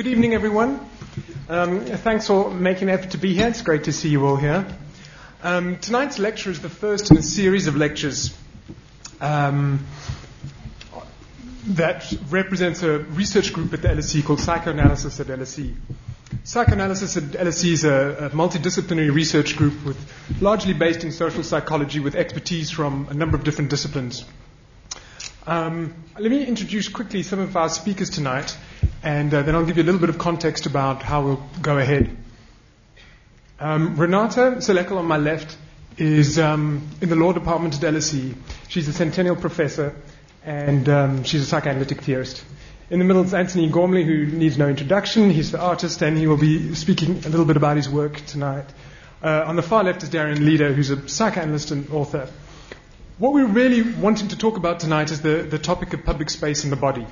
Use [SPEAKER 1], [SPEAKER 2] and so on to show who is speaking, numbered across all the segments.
[SPEAKER 1] Good evening, everyone. Um, thanks for making an effort to be here. It's great to see you all here. Um, tonight's lecture is the first in a series of lectures um, that represents a research group at the LSE called Psychoanalysis at LSE. Psychoanalysis at LSE is a, a, multidisciplinary research group with largely based in social psychology with expertise from a number of different disciplines. Um, let me introduce quickly some of our speakers tonight, and uh, then I'll give you a little bit of context about how we'll go ahead. Um, Renata Salecl on my left is um, in the law department at LSE. She's a centennial professor, and um, she's a psychoanalytic theorist. In the middle is Antony Gormley, who needs no introduction. He's the artist, and he will be speaking a little bit about his work tonight. Uh, on the far left is Darian Leader, who's a psychoanalyst and author. What we're really wanting to talk about tonight is the, the topic of public space in the body.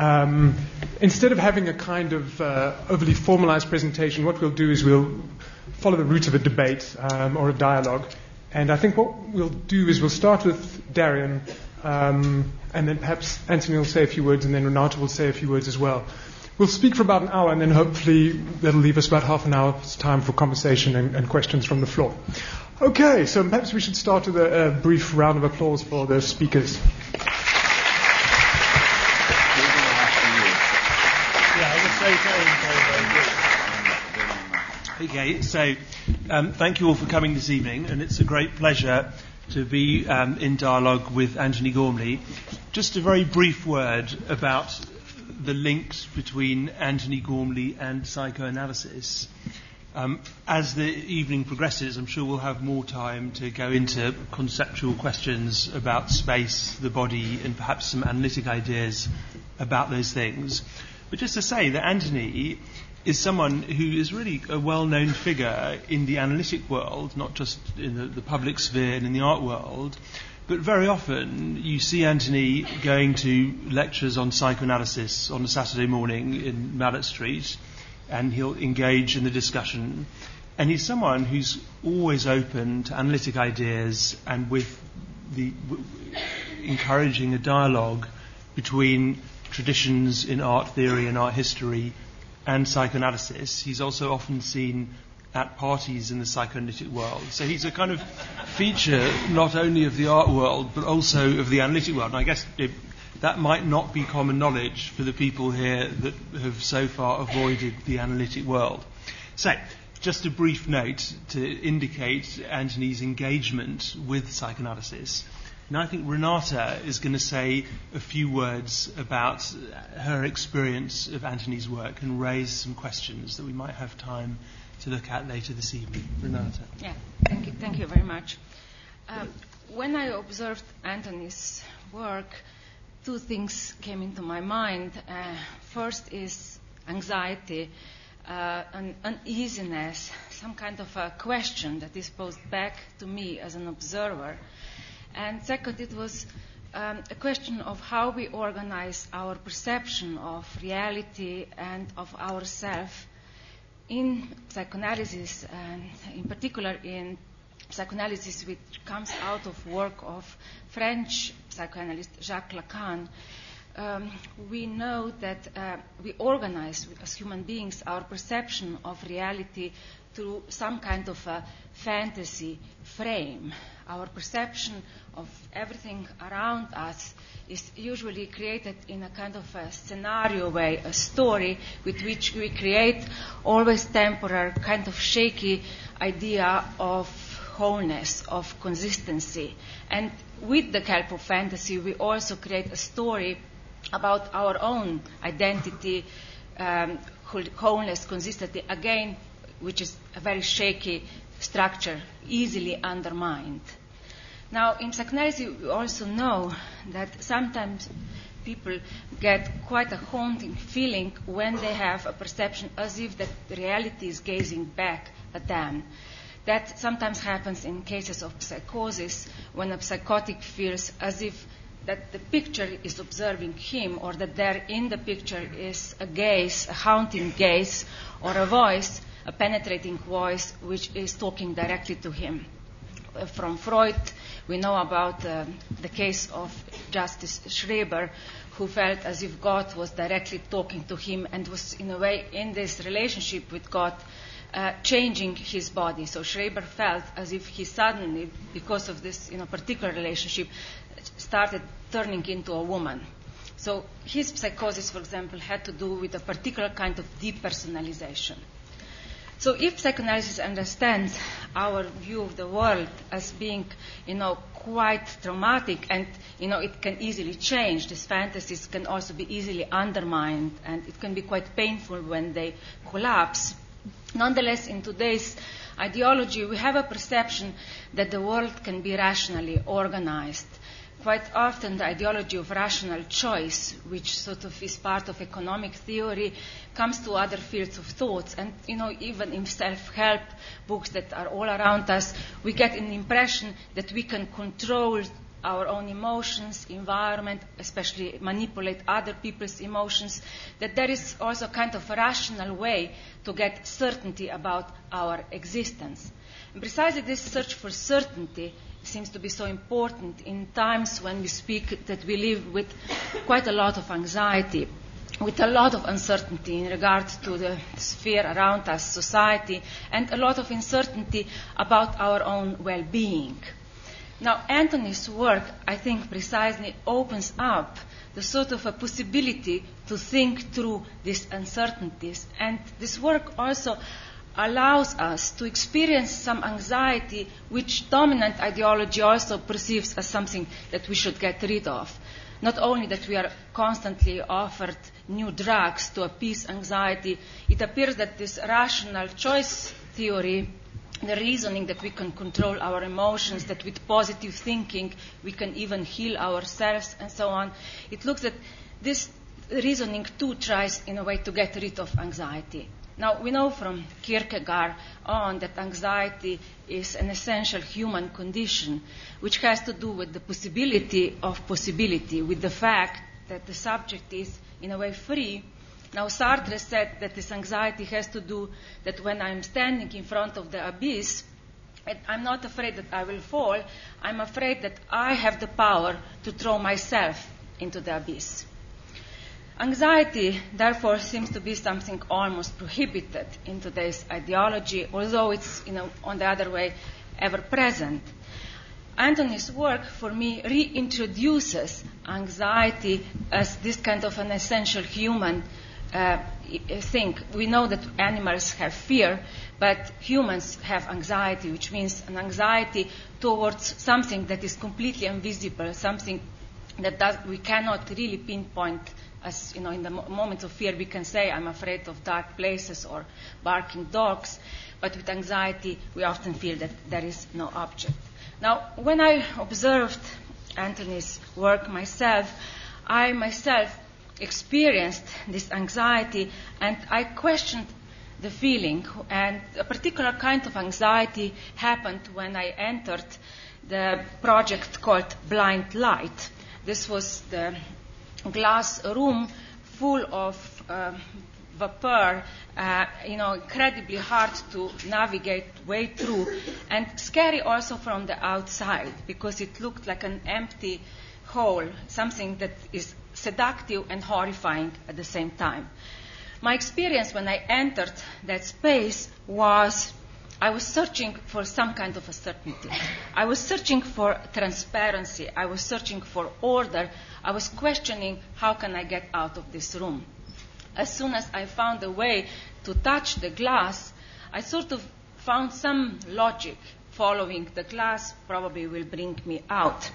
[SPEAKER 1] Um, instead of having a kind of uh, overly formalized presentation, what we'll do is we'll follow the route of a debate um, or a dialogue. And I think what we'll do is we'll start with Darian, um, and then perhaps Antony will say a few words, and then Renata will say a few words as well. We'll speak for about an hour, and then hopefully that'll leave us about half an hour's time for conversation and, and questions from the floor. Okay, so perhaps we should start with a, a brief round of applause for the speakers.
[SPEAKER 2] Okay, so um, thank you all for coming this evening, and it's a great pleasure to be um, in dialogue with Antony Gormley. Just a very brief word about the links between Antony Gormley and psychoanalysis. Um, as the evening progresses, I'm sure we'll have more time to go into conceptual questions about space, the body, and perhaps some analytic ideas about those things. But just to say that Antony is someone who is really a well-known figure in the analytic world, not just in the, the public sphere and in the art world, but very often you see Antony going to lectures on psychoanalysis on a Saturday morning in Malet Street and he'll engage in the discussion. And he's someone who's always open to analytic ideas and with the w- encouraging a dialogue between traditions in art theory and art history and psychoanalysis. He's also often seen at parties in the psychoanalytic world. So he's a kind of feature not only of the art world but also of the analytic world. And I guess it, that might not be common knowledge for the people here that have so far avoided the analytic world. So, just a brief note to indicate Antony's engagement with psychoanalysis. Now, I think Renata is going to say a few words about her experience of Antony's work and raise some questions that we might have time to look at later this evening. Renata.
[SPEAKER 3] Yeah, thank you, thank you very much. Um, when I observed Antony's work, two things came into my mind. Uh, first is anxiety, uh, an uneasiness, some kind of a question that is posed back to me as an observer. And second, it was um, a question of how we organize our perception of reality and of ourself in psychoanalysis, and in particular in psychoanalysis which comes out of work of French psychoanalyst Jacques Lacan, um, we know that uh, we organize as human beings our perception of reality through some kind of a fantasy frame. Our perception of everything around us is usually created in a kind of a scenario way, a story with which we create always temporary, kind of shaky idea of wholeness, of consistency. And with the help of fantasy, we also create a story about our own identity, um, wholeness, consistency, again, which is a very shaky structure, easily undermined. Now, in psychoanalysis, we also know that sometimes people get quite a haunting feeling when they have a perception as if that reality is gazing back at them. That sometimes happens in cases of psychosis when a psychotic feels as if that the picture is observing him or that there in the picture is a gaze, a haunting gaze or a voice, a penetrating voice which is talking directly to him. Uh, from Freud, we know about uh, the case of Justice Schreber, who felt as if God was directly talking to him and was, in a way, in this relationship with God, uh, changing his body. So Schreber felt as if he suddenly, because of this you know, particular relationship, started turning into a woman. So his psychosis, for example, had to do with a particular kind of depersonalization. So if psychoanalysis understands our view of the world as being, you know, quite traumatic and, you know, it can easily change, these fantasies can also be easily undermined and it can be quite painful when they collapse. Nonetheless, in today's ideology, we have a perception that the world can be rationally organized quite often the ideology of rational choice, which sort of is part of economic theory, comes to other fields of thoughts. And, you know, even in self-help books that are all around us, we get an impression that we can control our own emotions, environment, especially manipulate other people's emotions, that there is also kind of a rational way to get certainty about our existence. And precisely this search for certainty seems to be so important in times when we speak that we live with quite a lot of anxiety, with a lot of uncertainty in regard to the sphere around us, society, and a lot of uncertainty about our own well being. Now, Antony's work, I think, precisely opens up the sort of a possibility to think through these uncertainties. And this work also allows us to experience some anxiety which dominant ideology also perceives as something that we should get rid of. Not only that we are constantly offered new drugs to appease anxiety, it appears that this rational choice theory, the reasoning that we can control our emotions, that with positive thinking we can even heal ourselves and so on, it looks that this reasoning too tries in a way to get rid of anxiety. Now, we know from Kierkegaard on that anxiety is an essential human condition, which has to do with the possibility of possibility, with the fact that the subject is, in a way, free. Now, Sartre said that this anxiety has to do that when I'm standing in front of the abyss, I'm not afraid that I will fall. I'm afraid that I have the power to throw myself into the abyss. Anxiety, therefore, seems to be something almost prohibited in today's ideology, although it's, you know, on the other way, ever present. Antony's work, for me, reintroduces anxiety as this kind of an essential human uh, thing. We know that animals have fear, but humans have anxiety, which means an anxiety towards something that is completely invisible, something that does, we cannot really pinpoint as you know, in the mo- moments of fear, we can say, I'm afraid of dark places or barking dogs. But with anxiety, we often feel that there is no object. Now, when I observed Antony's work myself, I myself experienced this anxiety and I questioned the feeling. And a particular kind of anxiety happened when I entered the project called Blind Light. This was the glass room full of uh, vapor, uh, you know, incredibly hard to navigate way through, and scary also from the outside because it looked like an empty hole, something that is seductive and horrifying at the same time. My experience when I entered that space was I was searching for some kind of a certainty. I was searching for transparency. I was searching for order. I was questioning how can I get out of this room. As soon as I found a way to touch the glass, I sort of found some logic. Following the glass probably will bring me out.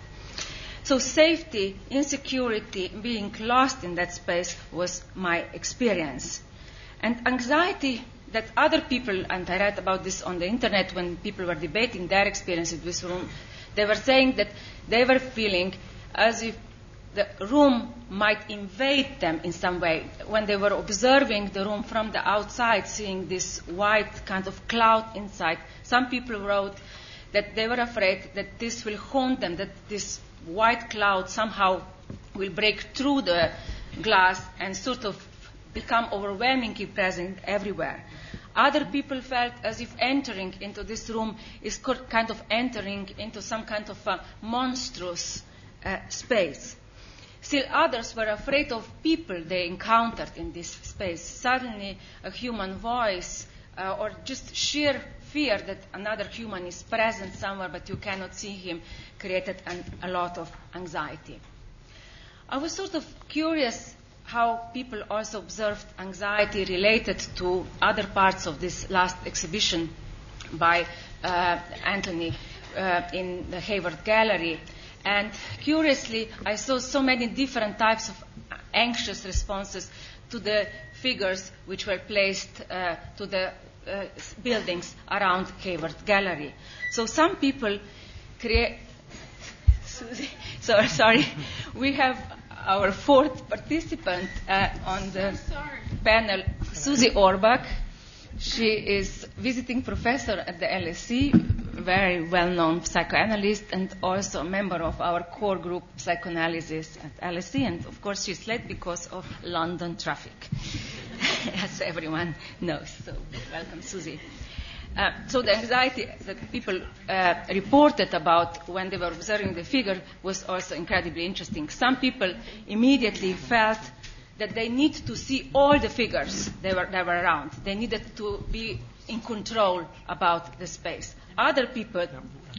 [SPEAKER 3] So safety, insecurity, being lost in that space was my experience. And anxiety that other people, and I read about this on the internet when people were debating their experience in this room, they were saying that they were feeling as if the room might invade them in some way. When they were observing the room from the outside, seeing this white kind of cloud inside, some people wrote that they were afraid that this will haunt them, that this white cloud somehow will break through the glass and sort of become overwhelmingly present everywhere. Other people felt as if entering into this room is kind of entering into some kind of a monstrous uh, space. Still others were afraid of people they encountered in this space. Suddenly, a human voice, uh, or just sheer fear that another human is present somewhere but you cannot see him, created an, a lot of anxiety. I was sort of curious how people also observed anxiety related to other parts of this last exhibition by uh, Antony uh, in the Hayward Gallery. And curiously, I saw so many different types of anxious responses to the figures which were placed uh, to the uh, buildings around Hayward Gallery. So some people create. sorry, sorry. We have our fourth participant uh, on the panel, Susie Orbach. She is visiting professor at the LSE, very well-known psychoanalyst, and also a member of our core group psychoanalysis at LSE. And of course, she's late because of London traffic, as everyone knows. So, welcome, Susie. Uh, so the anxiety that people uh, reported about when they were observing the figure was also incredibly interesting. Some people immediately felt that they need to see all the figures that were, that were around. They needed to be in control about the space. Other people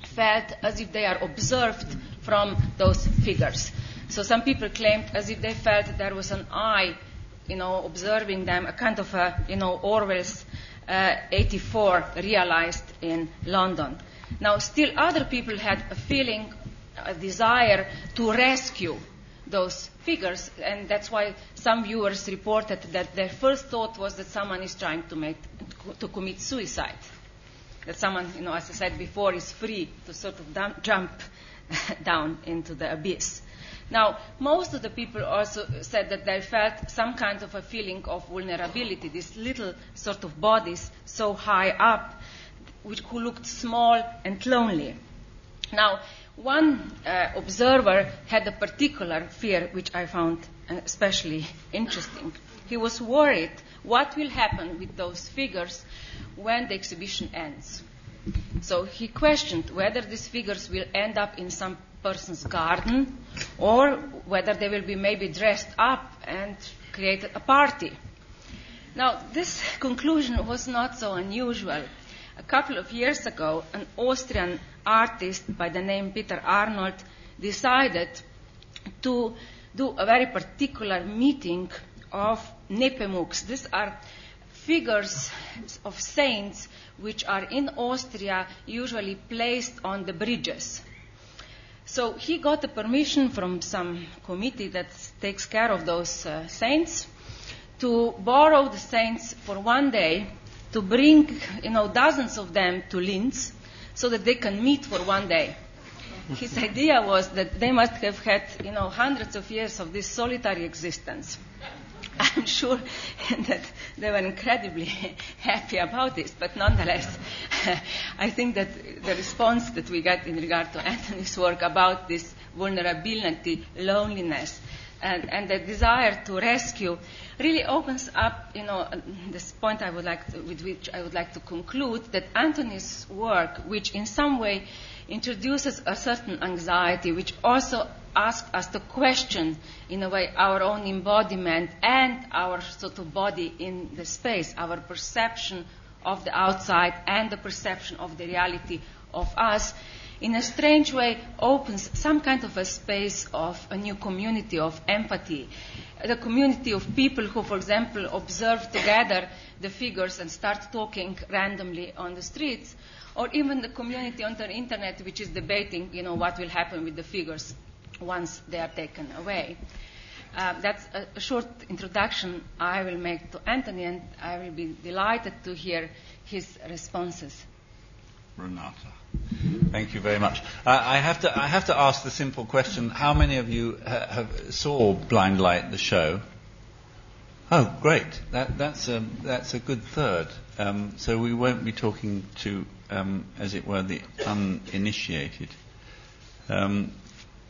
[SPEAKER 3] felt as if they are observed from those figures. So some people claimed as if they felt there was an eye, you know, observing them, a kind of a, you know, Orwell's Uh, 84 realized in London. Now, still other people had a feeling, a desire to rescue those figures, and that's why some viewers reported that their first thought was that someone is trying to, make, to commit suicide. That someone, you know, as I said before, is free to sort of dump, jump down into the abyss. Now, most of the people also said that they felt some kind of a feeling of vulnerability, these little sort of bodies so high up, which who looked small and lonely. Now, one uh, observer had a particular fear, which I found uh, especially interesting. He was worried what will happen with those figures when the exhibition ends. So he questioned whether these figures will end up in some person's garden or whether they will be maybe dressed up and create a party. Now, this conclusion was not so unusual. A couple of years ago, an Austrian artist by the name Peter Arnold decided to do a very particular meeting of Nepomuks. These are figures of saints which are in Austria usually placed on the bridges. So he got the permission from some committee that takes care of those uh, saints to borrow the saints for one day to bring, you know, dozens of them to Linz so that they can meet for one day. His idea was that they must have had, you know, hundreds of years of this solitary existence. I'm sure that they were incredibly happy about this, but nonetheless, I think that the response that we got in regard to Antony's work about this vulnerability, loneliness, and, and the desire to rescue really opens up, you know, this point I would like to, with which I would like to conclude that Antony's work, which in some way introduces a certain anxiety, which also asks us to question, in a way, our own embodiment and our sort of body in the space, our perception of the outside and the perception of the reality of us, in a strange way opens some kind of a space of a new community of empathy. The community of people who, for example, observe together the figures and start talking randomly on the streets, or even the community on the internet which is debating, you know, what will happen with the figures once they are taken away. Uh, that's a, short introduction I will make to Antony, and I will be delighted to hear his responses.
[SPEAKER 4] Renata. Thank you very much. Uh, I, have to, I have to ask the simple question how many of you ha- have saw Blind Light, the show? Oh, great. That, that's, a, that's a good third. Um, so we won't be talking to, um, as it were, the uninitiated. Um,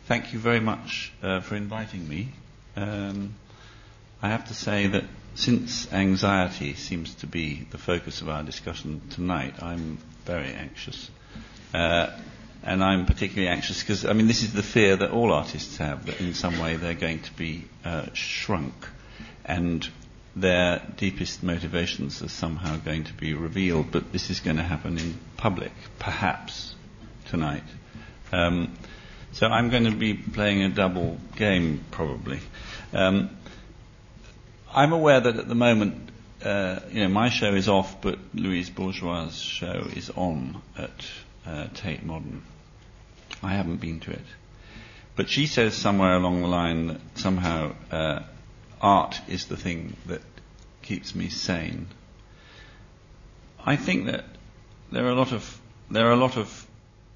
[SPEAKER 4] thank you very much uh, for inviting me. Um, I have to say that since anxiety seems to be the focus of our discussion tonight, I'm very anxious. Uh, and I'm particularly anxious because, I mean, this is the fear that all artists have that in some way they're going to be uh, shrunk and their deepest motivations are somehow going to be revealed, but this is going to happen in public, perhaps tonight. Um, so I'm going to be playing a double game, probably. Um, I'm aware that at the moment, uh, you know, my show is off, but Louise Bourgeois' show is on at uh, Tate Modern. I haven't been to it. But she says somewhere along the line that somehow uh, art is the thing that keeps me sane. I think that there are a lot of there are a lot of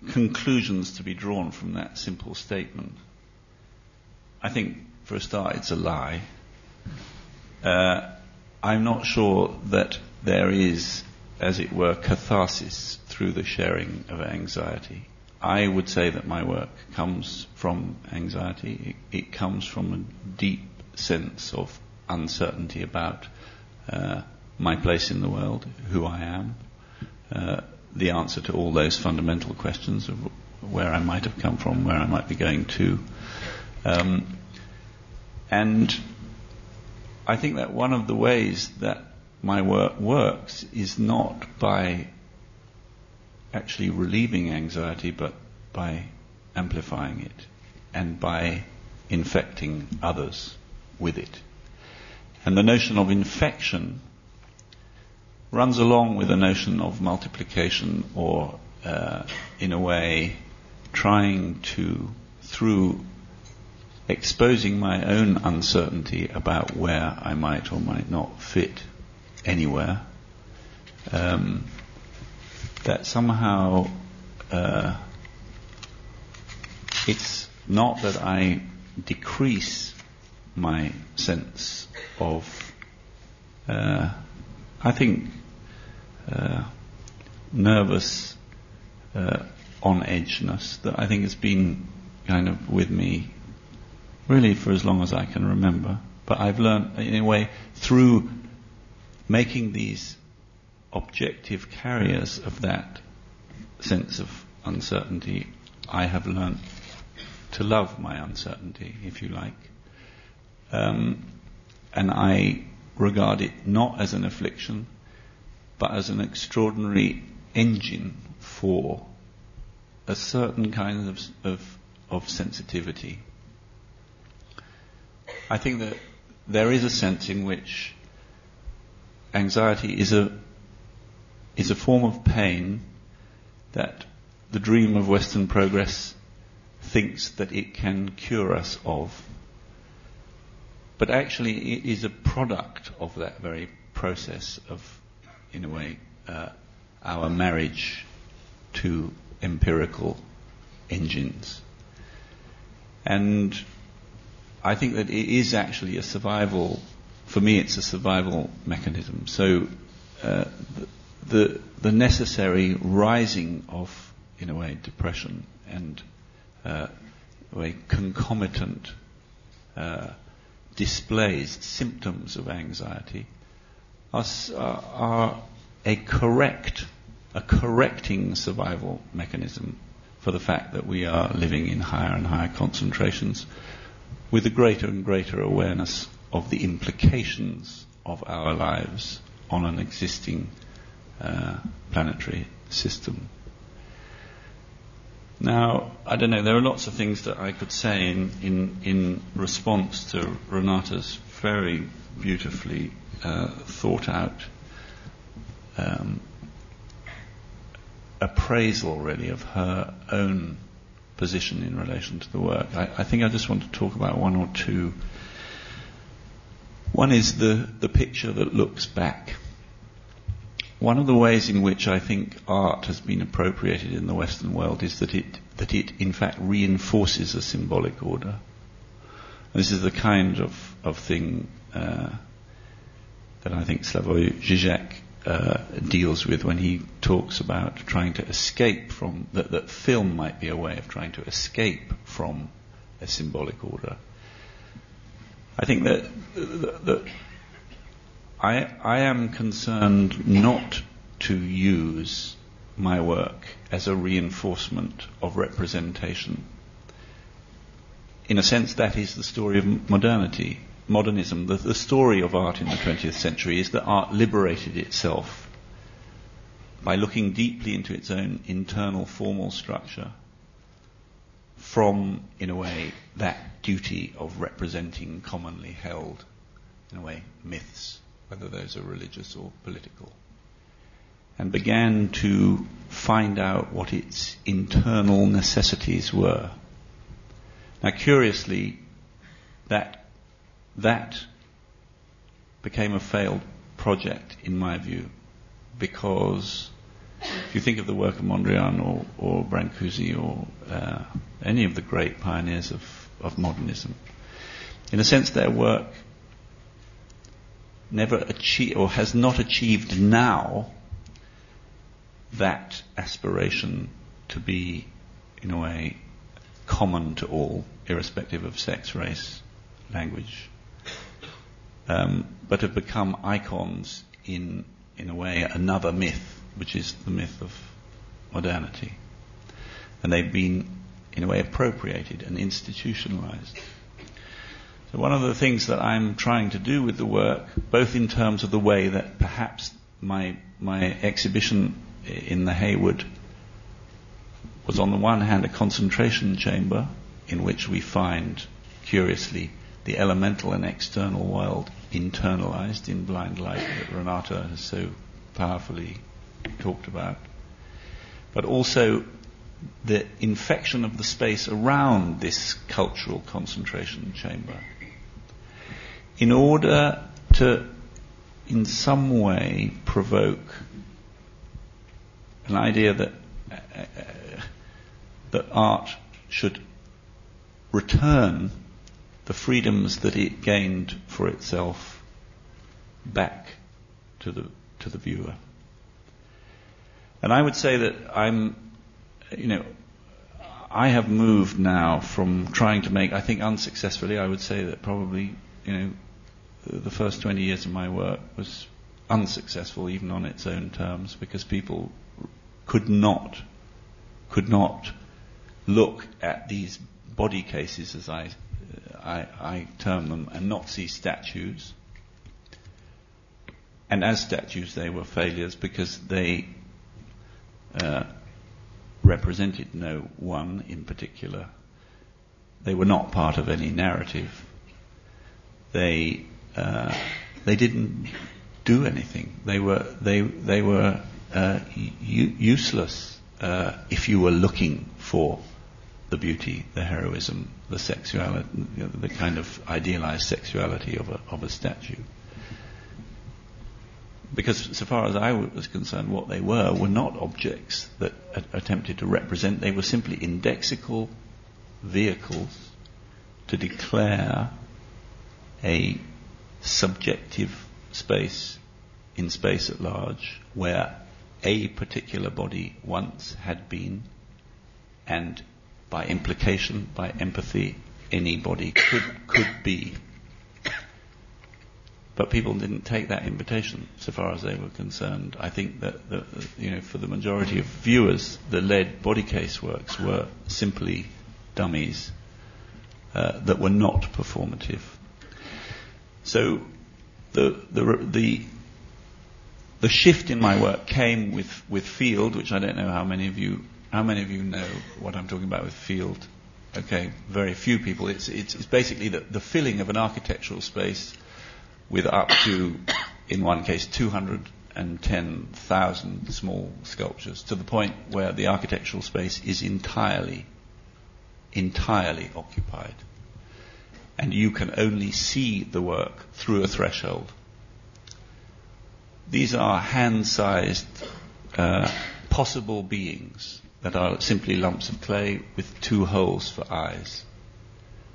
[SPEAKER 4] conclusions to be drawn from that simple statement. I think, for a start, it's a lie. Uh, I'm not sure that there is, as it were, catharsis through the sharing of anxiety. I would say that my work comes from anxiety. It, it comes from a deep sense of uncertainty about uh, my place in the world, who I am, uh, the answer to all those fundamental questions of where I might have come from, where I might be going to. Um, and I think that one of the ways that my work works is not by actually relieving anxiety, but by amplifying it and by infecting others with it. And the notion of infection runs along with the notion of multiplication or, uh, in a way, trying to, through exposing my own uncertainty about where I might or might not fit anywhere, um, that somehow uh, it's not that I decrease my sense of, uh, I think, uh, nervous uh, on edgeness that I think has been kind of with me really for as long as I can remember. But I've learned in a way through making these objective carriers of that sense of uncertainty, I have learned to love my uncertainty, if you like. Um, and I regard it not as an affliction, but as an extraordinary engine for a certain kind of, of, of sensitivity. I think that there is a sense in which anxiety is a is a form of pain that the dream of Western progress thinks that it can cure us of. But actually, it is a product of that very process of in a way, uh, our marriage to empirical engines. And I think that it is actually a survival, for me, it's a survival mechanism. So uh, the, the, the, necessary rising of, in a way, depression and uh, way concomitant uh, displays, symptoms of anxiety are, are a correct, a correcting survival mechanism for the fact that we are living in higher and higher concentrations with a greater and greater awareness of the implications of our lives on an existing uh, planetary system. Now, I don't know, there are lots of things that I could say in, in, in response to Renata's very beautifully uh, thought out um, appraisal, really, of her own position in relation to the work. I, I, think I just want to talk about one or two. One is the, the picture that looks back. One of the ways in which I think art has been appropriated in the Western world is that it, that it in fact reinforces a symbolic order. This is the kind of, of thing uh, that I think Slavoj Žižek uh, deals with when he talks about trying to escape from that, that film might be a way of trying to escape from a symbolic order. I think that, that, that I, I am concerned not to use my work as a reinforcement of representation. In a sense, that is the story of modernity, modernism. The, the story of art in the 20th century is that art liberated itself by looking deeply into its own internal formal structure from, in a way, that duty of representing commonly held, in a way, myths, whether those are religious or political and began to find out what its internal necessities were. Now, curiously, that, that became a failed project, in my view, because if you think of the work of Mondrian or, or Brancusi or uh, any of the great pioneers of, of modernism, in a sense, their work never achieved or has not achieved now that aspiration to be, in a way, common to all, irrespective of sex, race, language, um, but have become icons in, in a way, another myth, which is the myth of modernity. And they've been, in a way, appropriated and institutionalized. So one of the things that I'm trying to do with the work, both in terms of the way that perhaps my my exhibition in the Hayward was on the one hand a concentration chamber in which we find, curiously, the elemental and external world internalized in blind light that Renata has so powerfully talked about, but also the infection of the space around this cultural concentration chamber in order to, in some way, provoke an idea that uh, uh, that art should return the freedoms that it gained for itself back to the to the viewer. And I would say that I'm, you know, I have moved now from trying to make, I think unsuccessfully, I would say that probably, you know, the first 20 years of my work was unsuccessful even on its own terms because people could not, could not look at these body cases as I, I, I term them see statues. And as statues, they were failures because they uh, represented no one in particular. They were not part of any narrative. They uh, they didn't do anything. They were they they were uh, u- useless uh, if you were looking for the beauty, the heroism, the sexuality, you know, the kind of idealized sexuality of a, of a statue. Because, so far as I was concerned, what they were were not objects that attempted to represent, they were simply indexical vehicles to declare a subjective space in space at large where a particular body once had been, and by implication, by empathy, anybody could, could be. But people didn't take that invitation, so far as they were concerned. I think that, the, you know, for the majority of viewers, the lead body case works were simply dummies uh, that were not performative. So the, the, the the shift in my work came with, with field, which I don't know how many of you how many of you know what I'm talking about with field. Okay, very few people. It's it's, it's basically the, the filling of an architectural space with up to, in one case, 210,000 small sculptures to the point where the architectural space is entirely, entirely occupied. And you can only see the work through a threshold. These are hand-sized uh, possible beings that are simply lumps of clay with two holes for eyes.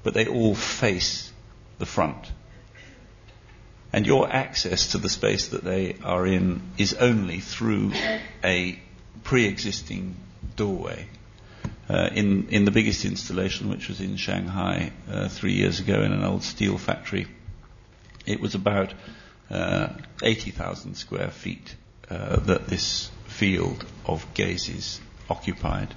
[SPEAKER 4] But they all face the front. And your access to the space that they are in is only through a pre-existing doorway. Uh, in, in the biggest installation, which was in Shanghai uh, three years ago in an old steel factory, it was about uh, 80,000 square feet uh, that this field of gazes occupied.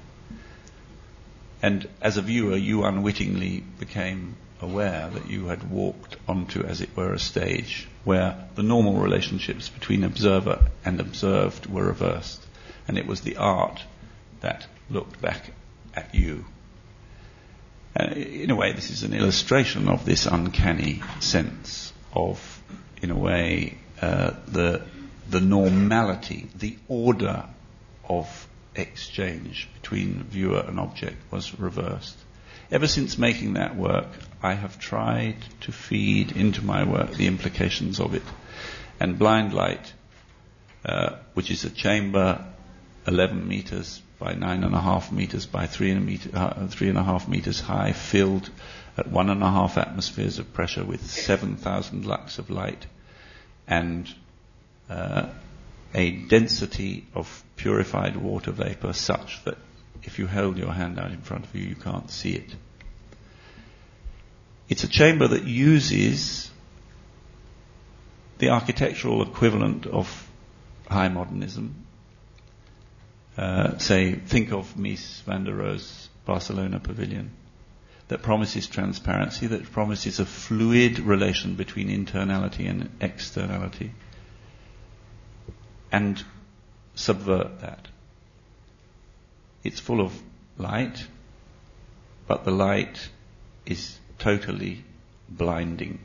[SPEAKER 4] And as a viewer, you unwittingly became aware that you had walked onto, as it were, a stage where the normal relationships between observer and observed were reversed. And it was the art that looked back at you. And in a way, this is an illustration of this uncanny sense of, in a way, uh, the, the normality, the order of exchange between viewer and object was reversed. Ever since making that work, I have tried to feed into my work the implications of it. And blind light, uh, which is a chamber 11 meters by 9.5 meters by 3.5 uh, three and a half meters high, filled at 1.5 atmospheres of pressure with 7,000 lux of light, and uh, a density of purified water vapor such that if you held your hand out in front of you, you can't see it. It's a chamber that uses the architectural equivalent of high modernism. Uh, say, think of Mies van der Rohe's Barcelona pavilion that promises transparency, that promises a fluid relation between internality and externality, and subvert that. It's full of light, but the light is totally blinding.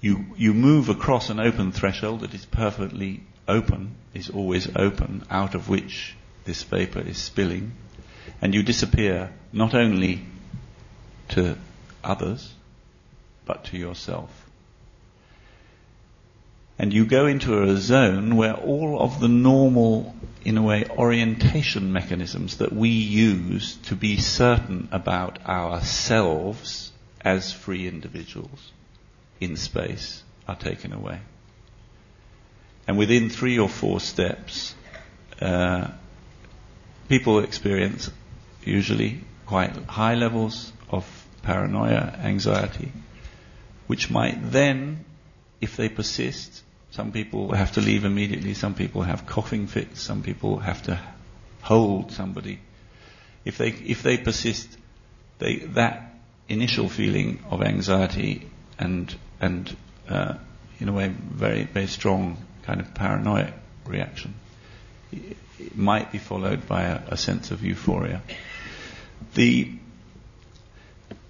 [SPEAKER 4] You, you move across an open threshold that is perfectly open, is always open, out of which this vapor is spilling, and you disappear not only to others, but to yourself. And you go into a zone where all of the normal, in a way, orientation mechanisms that we use to be certain about ourselves as free individuals in space are taken away. And within three or four steps, uh, people experience usually quite high levels of paranoia, anxiety, which might then, if they persist, some people have to leave immediately. Some people have coughing fits. Some people have to hold somebody. If they if they persist, they, that initial feeling of anxiety and and uh, in a way very very strong kind of paranoid reaction it might be followed by a, a sense of euphoria. The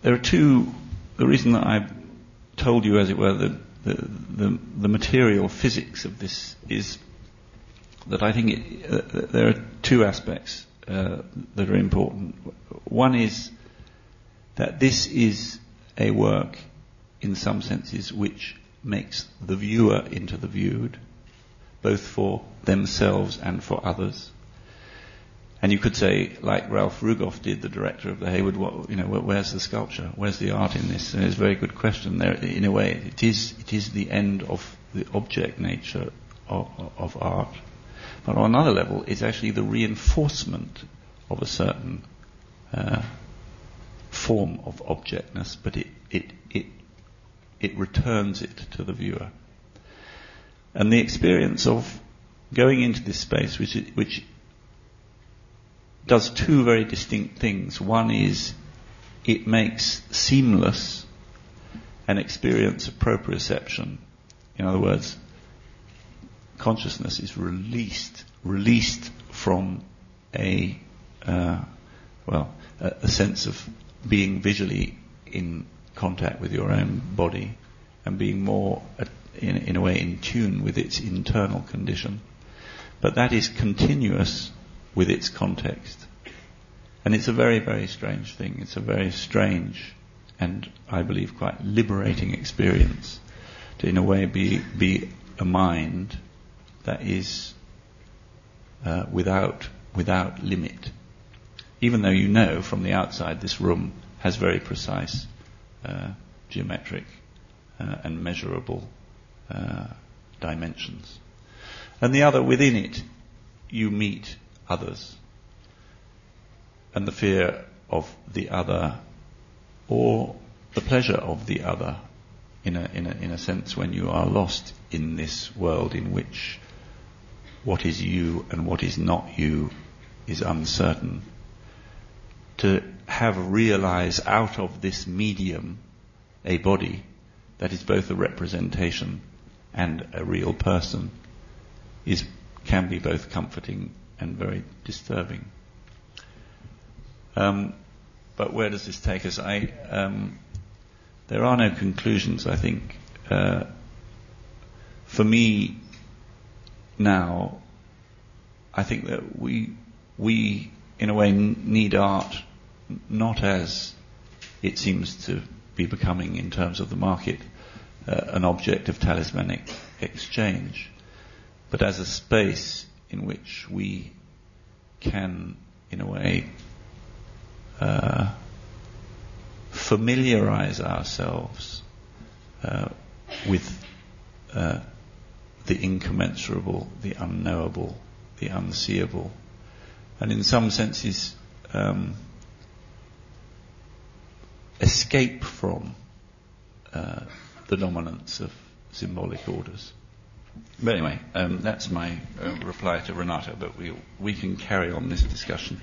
[SPEAKER 4] there are two. The reason that I told you, as it were, that the, the, the material physics of this is that I think it, uh, there are two aspects uh, that are important. One is that this is a work, in some senses, which makes the viewer into the viewed, both for themselves and for others. And you could say, like Ralph Rugoff did, the director of the Hayward, what, you know, where's the sculpture? Where's the art in this? And it's a very good question. There, in a way, it is, it is the end of the object nature of, of art. But on another level, it's actually the reinforcement of a certain uh, form of objectness, but it, it, it, it returns it to the viewer. And the experience of going into this space, which, which does two very distinct things. One is it makes seamless an experience of proprioception. In other words, consciousness is released, released from a, uh, well, a, a sense of being visually in contact with your own body and being more, uh, in, in a way, in tune with its internal condition. But that is continuous with its context. And it's a very, very strange thing. It's a very strange and I believe quite liberating experience to, in a way, be, be a mind that is uh, without, without limit. Even though you know from the outside this room has very precise uh, geometric uh, and measurable uh, dimensions. And the other within it, you meet others. And the fear of the other or the pleasure of the other in a, in a, in a sense when you are lost in this world in which what is you and what is not you is uncertain, to have realize out of this medium a body that is both a representation and a real person is can be both comforting and very disturbing. Um, but where does this take us? I, um, there are no conclusions. I think uh, for me now, I think that we we in a way need art not as it seems to be becoming in terms of the market uh, an object of talismanic exchange, but as a space in which we can, in a way, uh, familiarize ourselves uh, with uh, the incommensurable, the unknowable, the unseeable, and in some senses um, escape from uh, the dominance of symbolic orders. But anyway, um, that's my uh, reply to Renata, but we, we can carry on this discussion.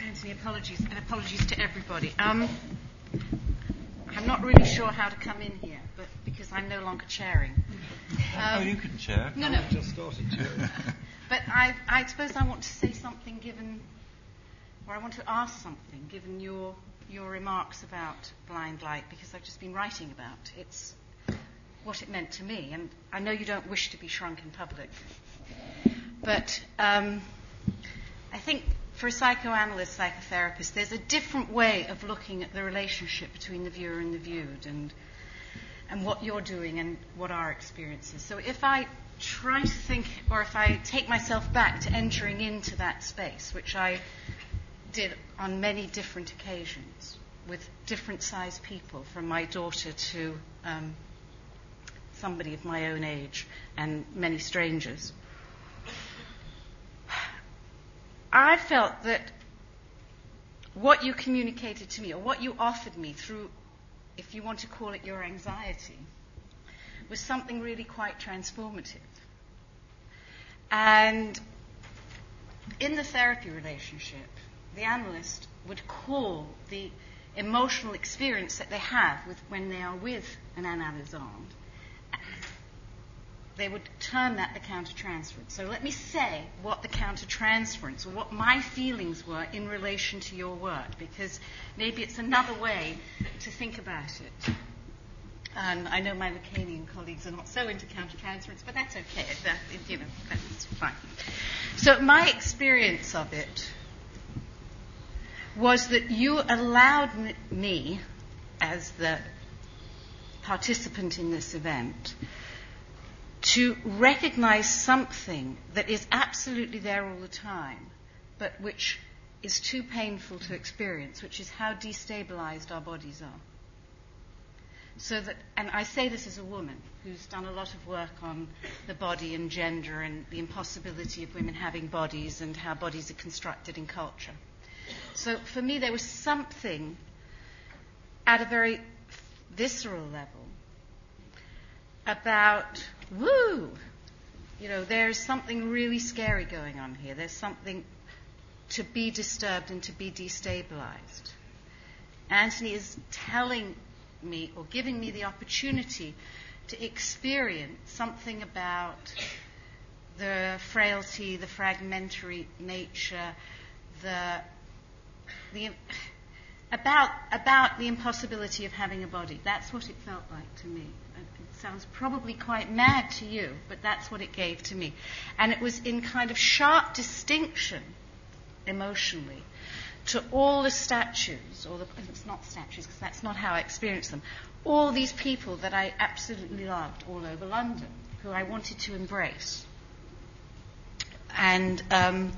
[SPEAKER 5] Antony, apologies, and apologies to everybody. Um, I'm not really sure how to come in here, but because I'm no longer chairing.
[SPEAKER 4] Um, oh, you can chair.
[SPEAKER 5] No, no.
[SPEAKER 4] just started chairing.
[SPEAKER 5] but I, I suppose I want to say something given, or I want to ask something given your your remarks about blind light, because I've just been writing about it's what it meant to me, and I know you don't wish to be shrunk in public, but um, I think for a psychoanalyst, psychotherapist, there's a different way of looking at the relationship between the viewer and the viewed, and and what you're doing and what our experience is. So if I try to think, or if I take myself back to entering into that space, which I did on many different occasions with different sized people, from my daughter to um, somebody of my own age and many strangers. I felt that what you communicated to me, or what you offered me through if you want to call it your anxiety, was something really quite transformative. And in the therapy relationship, the analyst would call the emotional experience that they have with, when they are with an analysand, they would term that the countertransference. So let me say what the countertransference, or what my feelings were in relation to your work, because maybe it's another way to think about it. And I know my Lacanian colleagues are not so into countertransference, but that's okay. That, you know, that's fine. So my experience of it was that you allowed me, as the participant in this event, to recognize something that is absolutely there all the time, but which is too painful to experience, which is how destabilized our bodies are. So that, and I say this as a woman who's done a lot of work on the body and gender and the impossibility of women having bodies and how bodies are constructed in culture. So for me, there was something at a very visceral level about woo, you know, there's something really scary going on here. There's something to be disturbed and to be destabilized. Antony is telling me or giving me the opportunity to experience something about the frailty, the fragmentary nature, the, the about about the impossibility of having a body. That's what it felt like to me It sounds probably quite mad to you, but that's what it gave to me. And it was in kind of sharp distinction emotionally to all the statues, or the, it's not statues because that's not how I experienced them, all these people that I absolutely loved all over London, who I wanted to embrace. And um,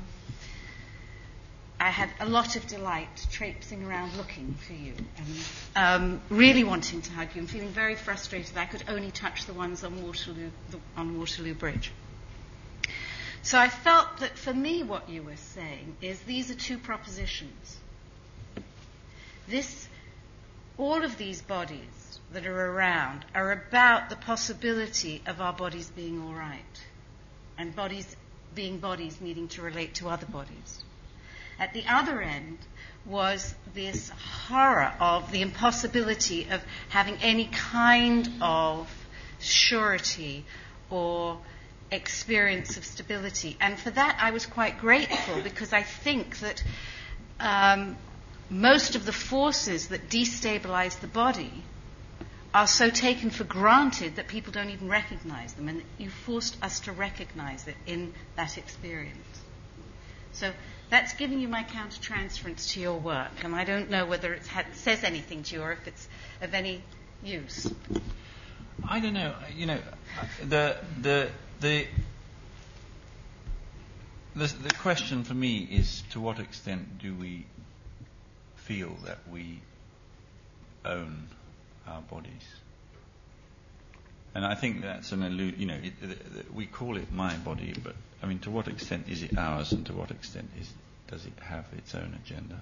[SPEAKER 5] I had a lot of delight traipsing around looking for you and um, really wanting to hug you and feeling very frustrated that I could only touch the ones on Waterloo, the, on Waterloo Bridge. So I felt that for me, what you were saying is these are two propositions. This all of these bodies that are around are about the possibility of our bodies being all right and bodies being bodies needing to relate to other bodies. At the other end was this horror of the impossibility of having any kind of surety or experience of stability. And for that, I was quite grateful because I think that um, most of the forces that destabilize the body are so taken for granted that people don't even recognize them. And you forced us to recognize it in that experience. So that's giving you my countertransference to your work. And I don't know whether it says anything to you or if it's of any use.
[SPEAKER 4] I don't know. You know, the the the the, the question for me is to what extent do we feel that we own our bodies? And I think that's an illusion. You know, it, it, we call it my body, but I mean, to what extent is it ours, and to what extent is, does it have its own agenda?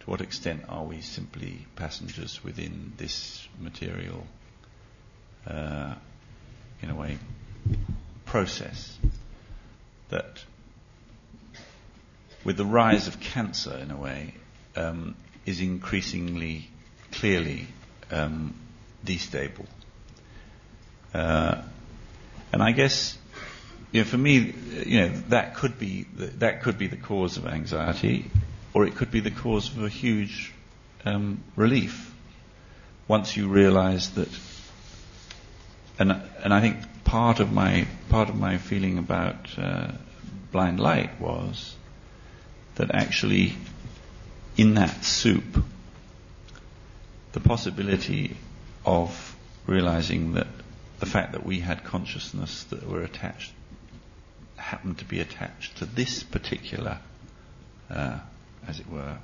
[SPEAKER 4] To what extent are we simply passengers within this material, uh, in a way, process that, with the rise of cancer, in a way, um, is increasingly clearly um, destable. Uh, and I guess, you know, for me, you know, that could be the, that could be the cause of anxiety, or it could be the cause of a huge um, relief once you realise that. And and I think part of my part of my feeling about uh, blind light was that actually in that soup the possibility of realizing that the fact that we had consciousness that were attached happened to be attached to this particular uh, as it were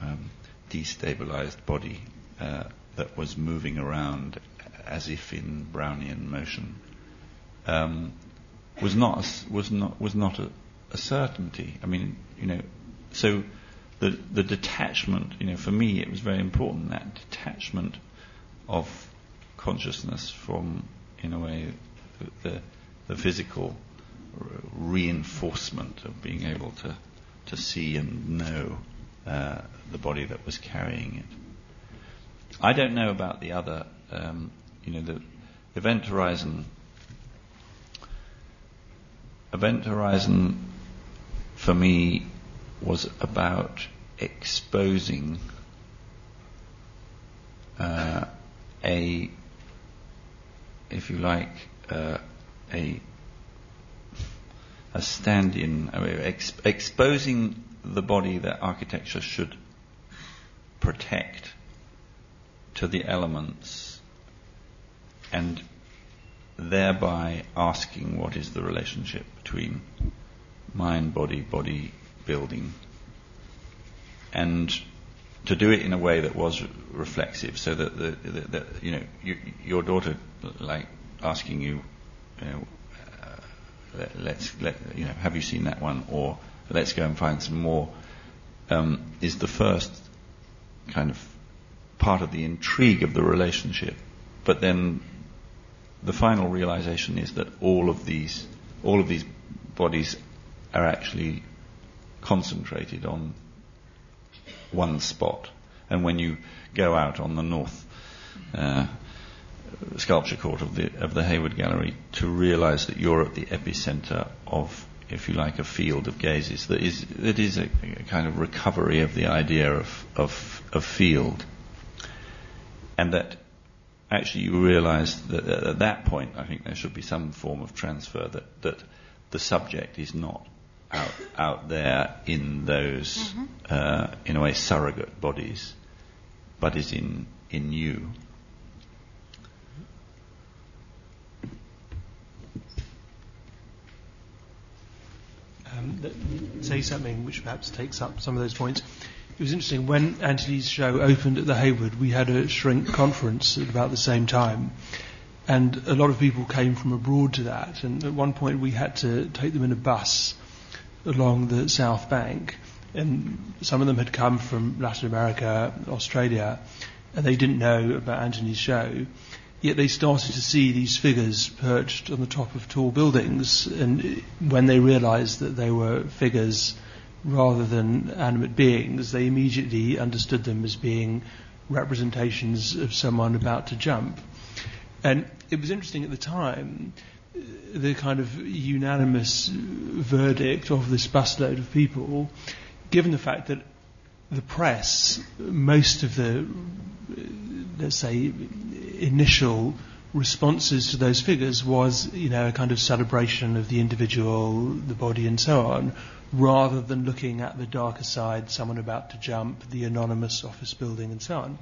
[SPEAKER 4] um, destabilized body uh, that was moving around as if in Brownian motion, um, was not a, was not was not a, a, certainty. I mean, you know, so the the detachment, you know, for me it was very important that detachment of consciousness from, in a way, the, the, the physical reinforcement of being able to to see and know uh, the body that was carrying it. I don't know about the other um, you know, the Event Horizon, Event Horizon for me was about exposing uh, a, if you like, uh, a a stand-in, uh, ex- exposing the body that architecture should protect to the elements and thereby asking what is the relationship between mind, body, body building, and to do it in a way that was reflexive, so that the, the, the you know you, your daughter like asking you, you know, let, us let you know have you seen that one? Or let's go and find some more. Um, is the first kind of part of the intrigue of the relationship, but then the final realization is that all of these, all of these bodies are actually concentrated on one spot. And when you go out on the north uh, sculpture court of the of the Hayward Gallery, to realise that you're at the epicenter of, if you like, a field of gazes that is that is a, a kind of recovery of the idea of of, of field, and that actually you realise that at that point, I think there should be some form of transfer that, that the subject is not out, out there in those, mm-hmm. uh, in a way, surrogate bodies, but is in, in you.
[SPEAKER 2] Um, say something which perhaps takes up some of those points it was interesting when Antony's show opened at the Hayward. We had a shrink conference at about the same time, and a lot of people came from abroad to that. And at one point, we had to take them in a bus along the South Bank, and some of them had come from Latin America, Australia, and they didn't know about Antony's show. Yet they started to see these figures perched on the top of tall buildings, and when they realized that they were figures rather than animate beings, they immediately understood them as being representations of someone about to jump. And it was interesting at the time, the kind of unanimous verdict of this busload of people, given the fact that the press, most of the, let's say, initial responses to those figures was, you know, a kind of celebration of the individual, the body, and so on, rather than looking at the darker side, someone about to jump, the anonymous office building, and so on.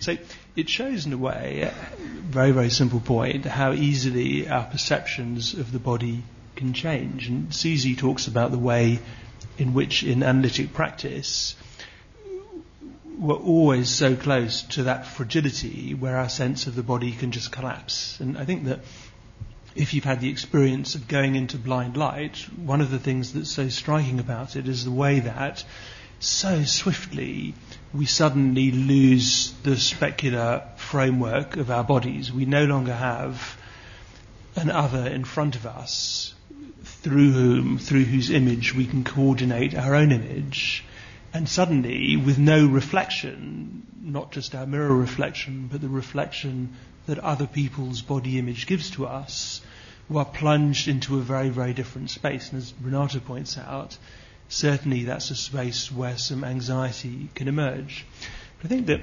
[SPEAKER 2] So it shows, in a way, very, very simple point, how easily our perceptions of the body can change. And Susie talks about the way in which, in analytic practice, we're always so close to that fragility where our sense of the body can just collapse. And I think that if you've had the experience of going into blind light, one of the things that's so striking about it is the way that so swiftly we suddenly lose the specular framework of our bodies. We no longer have an other in front of us through whom, through whose image we can coordinate our own image. And suddenly, with no reflection, not just our mirror reflection, but the reflection that other people's body image gives to us, we are plunged into a very, very different space. And as Renata points out, certainly that's a space where some anxiety can emerge. But I think that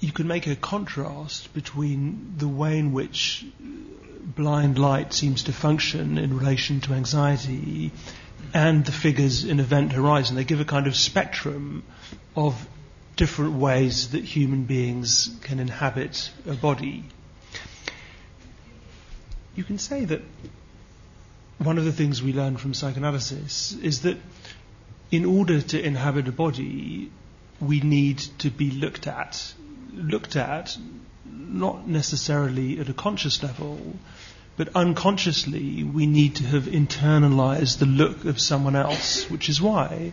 [SPEAKER 2] you can make a contrast between the way in which blind light seems to function in relation to anxiety and the figures in Event Horizon. They give a kind of spectrum of different ways that human beings can inhabit a body you can say that one of the things we learn from psychoanalysis is that in order to inhabit a body, we need to be looked at. Looked at not necessarily at a conscious level, but unconsciously we need to have internalized the look of someone else, which is why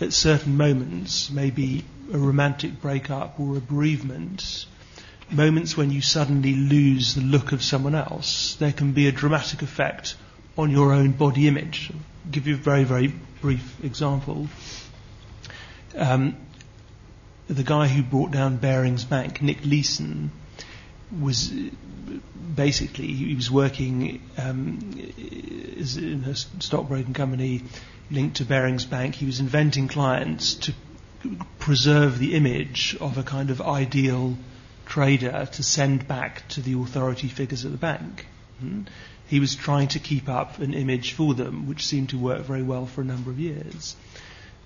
[SPEAKER 2] at certain moments, maybe a romantic breakup or a bereavement, moments when you suddenly lose the look of someone else, there can be a dramatic effect on your own body image. I'll give you a very, very brief example. Um, the guy who brought down Barings Bank, Nick Leeson, was basically he was working um, in a stockbroking company linked to Barings Bank. He was inventing clients to preserve the image of a kind of ideal trader to send back to the authority figures at the bank. Hmm? He was trying to keep up an image for them, which seemed to work very well for a number of years.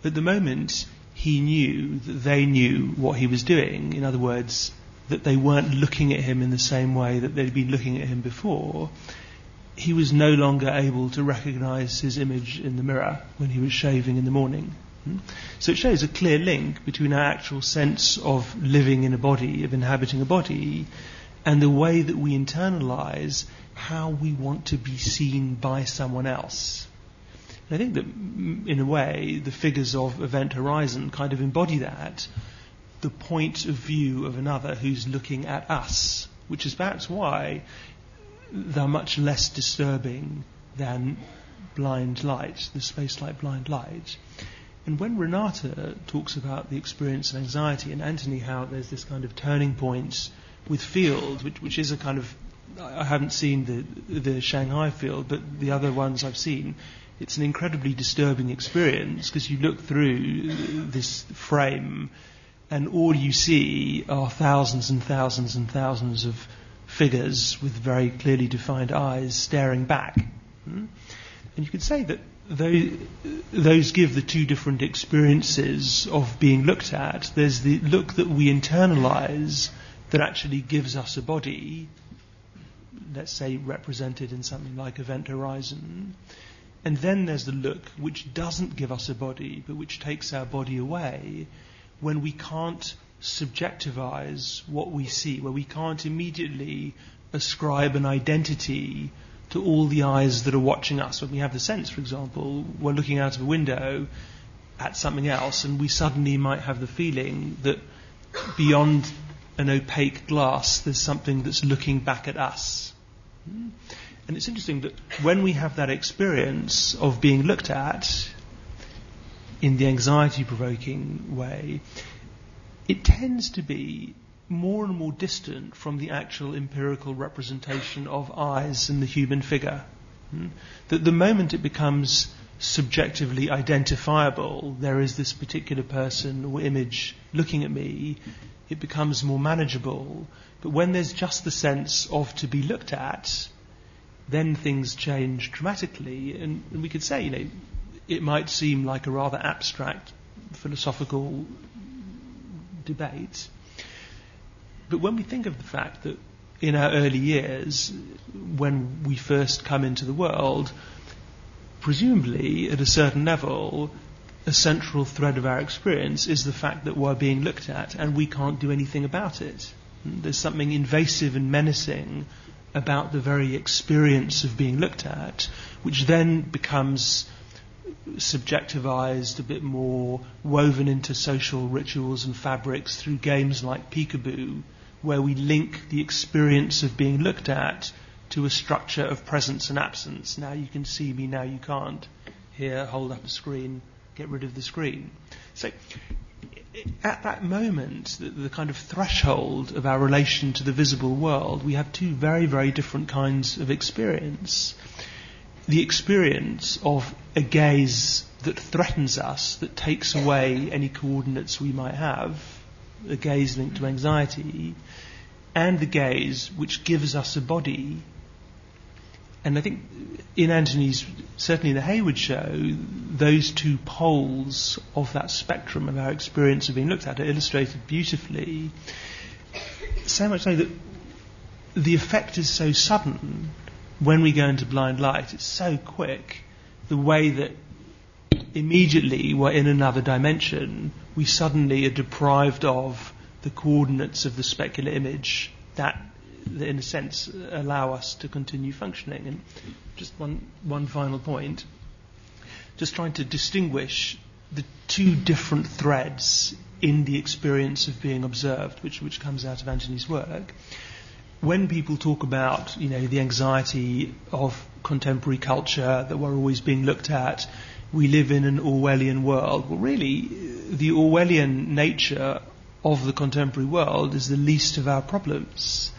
[SPEAKER 2] At the moment, he knew that they knew what he was doing. In other words, that they weren't looking at him in the same way that they'd been looking at him before. He was no longer able to recognize his image in the mirror when he was shaving in the morning. Hmm? So it shows a clear link between our actual sense of living in a body, of inhabiting a body, and the way that we internalize how we want to be seen by someone else. I think that, in a way, the figures of Event Horizon kind of embody that the point of view of another who's looking at us, which is perhaps why they're much less disturbing than blind light, the space like blind light. And when Renata talks about the experience of anxiety, and Antony, how there's this kind of turning point with field, which, which is a kind of, I haven't seen the, the Shanghai field, but the other ones I've seen, it's an incredibly disturbing experience because you look through this frame and all you see are thousands and thousands and thousands of figures with very clearly defined eyes staring back. Hmm? And you could say that those give the two different experiences of being looked at. There's the look that we internalize that actually gives us a body, let's say represented in something like Event Horizon. And then there's the look which doesn't give us a body, but which takes our body away when we can't subjectivize what we see, where we can't immediately ascribe an identity to all the eyes that are watching us. When we have the sense, for example, we're looking out of a window at something else, and we suddenly might have the feeling that beyond an opaque glass, there's something that's looking back at us. Hmm? And it's interesting that when we have that experience of being looked at in the anxiety provoking way, it tends to be more and more distant from the actual empirical representation of eyes in the human figure. Hmm? That the moment it becomes subjectively identifiable, there is this particular person or image looking at me, it becomes more manageable. But when there's just the sense of to be looked at, then things change dramatically. And, and we could say, you know, it might seem like a rather abstract philosophical debate. But when we think of the fact that in our early years, when we first come into the world, presumably at a certain level, a central thread of our experience is the fact that we're being looked at and we can't do anything about it. There's something invasive and menacing about the very experience of being looked at, which then becomes subjectivized, a bit more woven into social rituals and fabrics through games like peekaboo, where we link the experience of being looked at to a structure of presence and absence. Now you can see me, now you can't. Here, hold up a screen, get rid of the screen. So, at that moment, the, the, kind of threshold of our relation to the visible world, we have two very, very different kinds of experience. The experience of a gaze that threatens us, that takes away any coordinates we might have, a gaze linked to anxiety, and the gaze which gives us a body. And I think in Antony's, certainly in the Hayward show, those two poles of that spectrum of our experience of being looked at are illustrated beautifully. So much so that the effect is so sudden when we go into blind light, it's so quick, the way that immediately we're in another dimension, we suddenly are deprived of the coordinates of the specular image that, in a sense, allow us to continue functioning. And just one, one final point, just trying to distinguish the two different threads in the experience of being observed, which, which comes out of Antony's work. When people talk about, you know, the anxiety of contemporary culture that we're always being looked at, we live in an Orwellian world. Well, really, the Orwellian nature of the contemporary world is the least of our problems.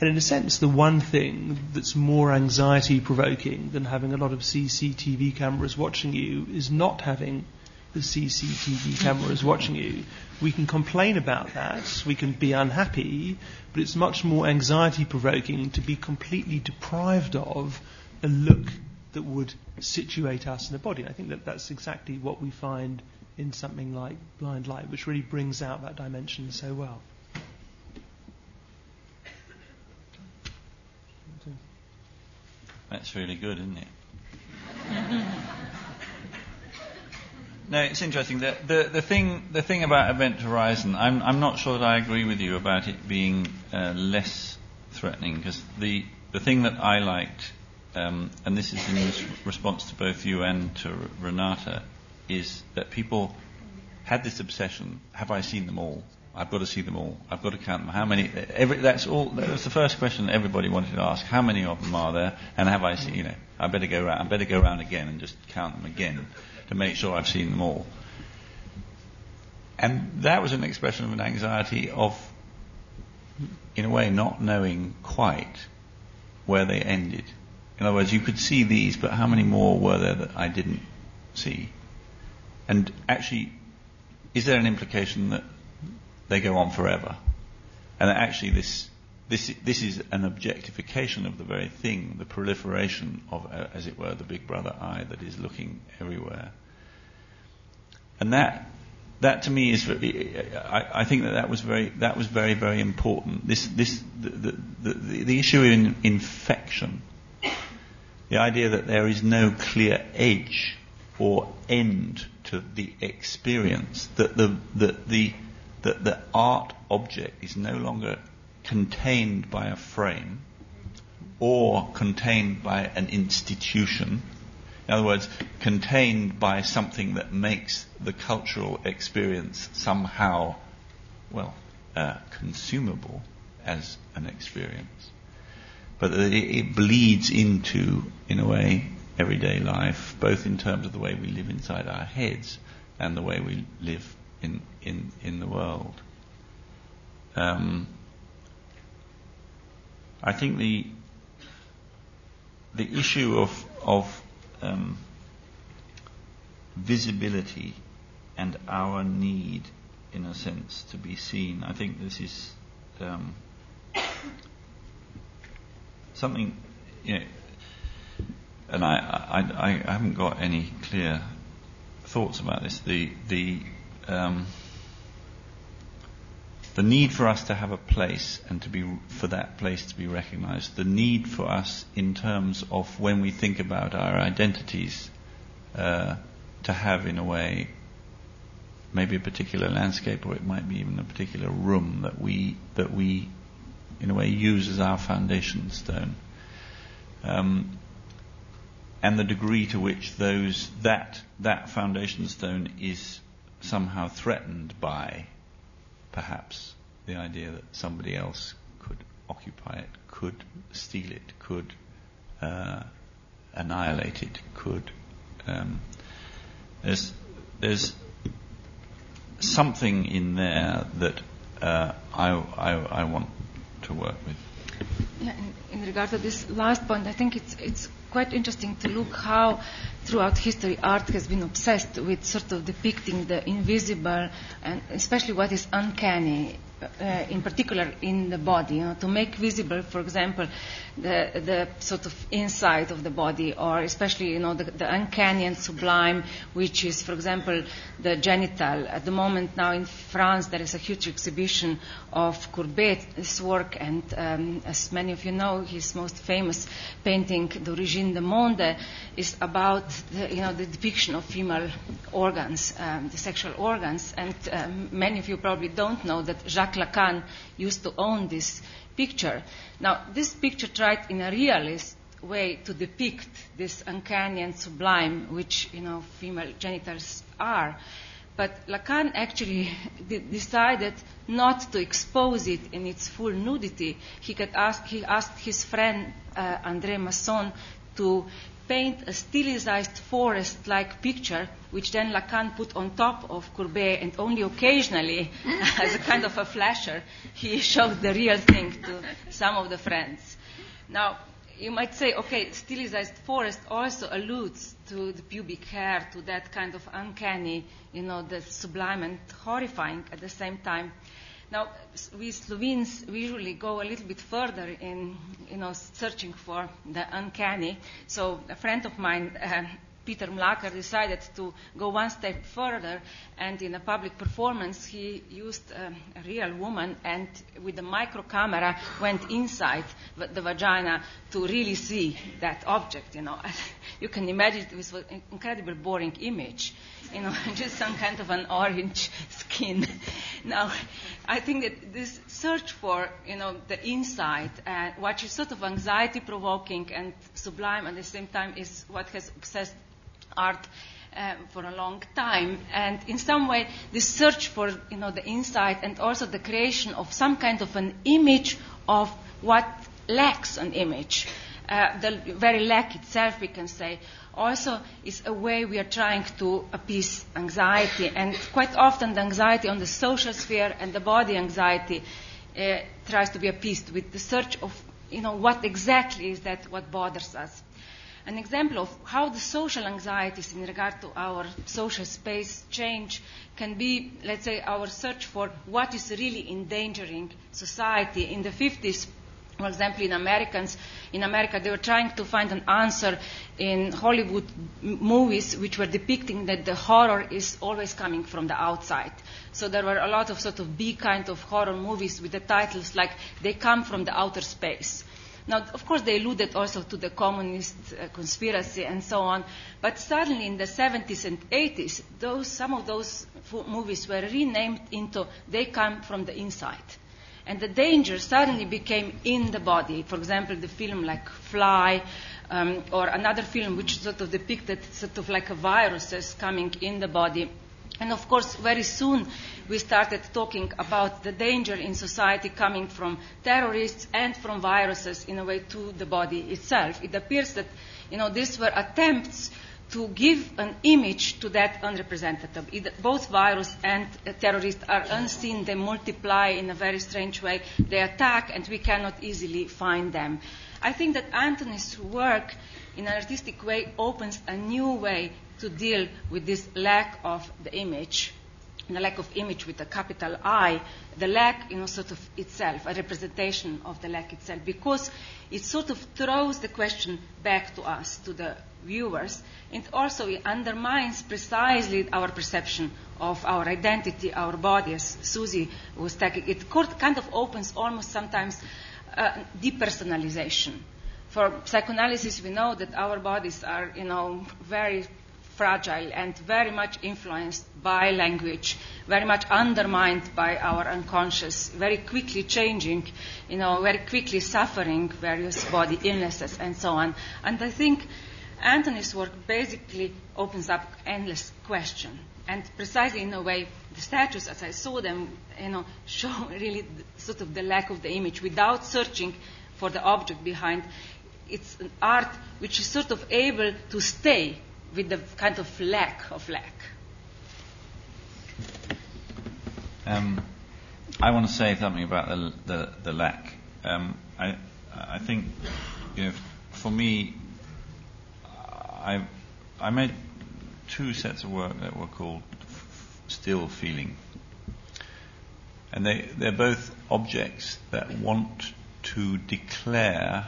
[SPEAKER 2] And in a sense, the one thing that's more anxiety provoking than having a lot of CCTV cameras watching you is not having the CCTV cameras watching you. We can complain about that, we can be unhappy, but it's much more anxiety provoking to be completely deprived of a look that would situate us in a body. And I think that that's exactly what we find in something like blind light, which really brings out that dimension so well.
[SPEAKER 4] That's really good, isn't it? no, it's interesting. The, the, the, thing, the thing about Event Horizon, I'm, I'm not sure that I agree with you about it being uh, less threatening, because the, the thing that I liked um, and this is in response to both you and to Renata, is that people had this obsession: have I seen them all? I've got to see them all. I've got to count them. How many? Every, that's all. That was the first question everybody wanted to ask. How many of them are there? And have I seen? You know, I better go around. I better go around again and just count them again to make sure I've seen them all. And that was an expression of an anxiety of, in a way, not knowing quite where they ended. In other words, you could see these, but how many more were there that I didn't see? And actually, is there an implication that they go on forever? And actually this, this, this is an objectification of the very thing, the proliferation of, uh, as it were, the big brother eye that is looking everywhere. And that, that to me is, I, I think that that was very, that was very, very important. This, this, the, the, the, the issue in infection the idea that there is no clear edge or end to the experience, that the, that the, that the art object is no longer contained by a frame, or contained by an institution. In other words, contained by something that makes the cultural experience somehow, well, uh, consumable as an experience. But that it, it bleeds into, in a way, everyday life, both in terms of the way we live inside our heads and the way we live in, in, in the world. Um, I think the the issue of of um, visibility and our need, in a sense, to be seen. I think this is um, something, you know, and I, I, I haven't got any clear thoughts about this. The the um, the need for us to have a place and to be for that place to be recognized, the need for us in terms of when we think about our identities uh, to have in a way maybe a particular landscape or it might be even a particular room that we that we in a way use as our foundation stone. Um, and the degree to which those that that foundation stone is somehow threatened by perhaps the idea that somebody else could occupy it, could steal it, could uh, annihilate it, could. Um, there's there's something in there that uh, I, I, I want to work with.
[SPEAKER 3] Yeah, in, in regard to this last point, I think it's it's quite interesting to look how throughout history art has been obsessed with sort of depicting the invisible and especially what is uncanny uh, in particular in the body, you know, to make visible, for example, the, the sort of inside of the body, or especially, you know, the, the uncanny and sublime, which is, for example, the genital. At the moment now in France, there is a huge exhibition of Courbet's work, and um, as many of you know, his most famous painting, D'origine de monde, is about, the, you know, the depiction of female organs, um, the sexual organs, and um, many of you probably don't know that Jacques Lacan used to own this picture. Now, this picture tried in a realist way to depict this uncanny and sublime, which you know female genitals are. But Lacan actually decided not to expose it in its full nudity. He, ask, he asked his friend uh, André Masson to paint a stylized forest-like picture, which then Lacan put on top of Courbet, and only occasionally, as a kind of a flasher, he showed the real thing to some of the friends. Now, you might say, okay, stylized forest also alludes to the pubic hair, to that kind of uncanny, you know, the sublime and horrifying at the same time. Now, we Slovenes usually go a little bit further in, you know, searching for the uncanny. So a friend of mine, uh, Peter Mlakar, decided to go one step further, and in a public performance, he used um, a real woman and with a micro camera went inside the vagina to really see that object. You know, you can imagine it was an incredibly boring image you know, just some kind of an orange skin. now, I think that this search for, you know, the inside, uh, is sort of anxiety provoking and sublime at the same time is what has obsessed art uh, for a long time. And in some way, this search for, you know, the inside and also the creation of some kind of an image of what lacks an image. Uh, the very lack itself, we can say, also is a way we are trying to appease anxiety. And quite often, the anxiety on the social sphere and the body anxiety uh, tries to be appeased with the search of, you know, what exactly is that what bothers us. An example of how the social anxieties in regard to our social space change can be, let's say, our search for what is really endangering society. In the 50s, for example, in Americans, in America, they were trying to find an answer in Hollywood movies which were depicting that the horror is always coming from the outside. So there were a lot of sort of B kind of horror movies with the titles like "They Come from the Outer Space." Now, of course, they alluded also to the communist uh, conspiracy and so on. But suddenly, in the 70s and 80s, those, some of those movies were renamed into "They Come from the Inside." And the danger suddenly became in the body. For example, the film like Fly, um, or another film which sort of depicted sort of like a viruses coming in the body. And of course, very soon we started talking about the danger in society coming from terrorists and from viruses in a way to the body itself. It appears that, you know, these were attempts to give an image to that unrepresentative. Both virus and uh, terrorists are unseen, they multiply in a very strange way, they attack, and we cannot easily find them. I think that Antony's work, in an artistic way, opens a new way to deal with this lack of the image, the lack of image with a capital I, the lack, you know, sort of itself, a representation of the lack itself, because it sort of throws the question back to us, to the viewers, and also it undermines precisely our perception of our identity, our body, as Susie was taking. It kind of opens almost sometimes uh, depersonalization. For psychoanalysis, we know that our bodies are, you know, very fragile and very much influenced by language, very much undermined by our unconscious, very quickly changing, you know, very quickly suffering various body illnesses and so on. And I think Antony's work basically opens up endless question. And precisely in a way, the statues, as I saw them, you know, show really sort of the lack of the image without searching for the object behind. It's an art which is sort of able to stay with the kind of lack of lack.
[SPEAKER 4] Um, I want to say something about the, the, the lack. Um, I, I think, you know, for me, I, I made two sets of work that were called Still Feeling. And they, they're both objects that want to declare,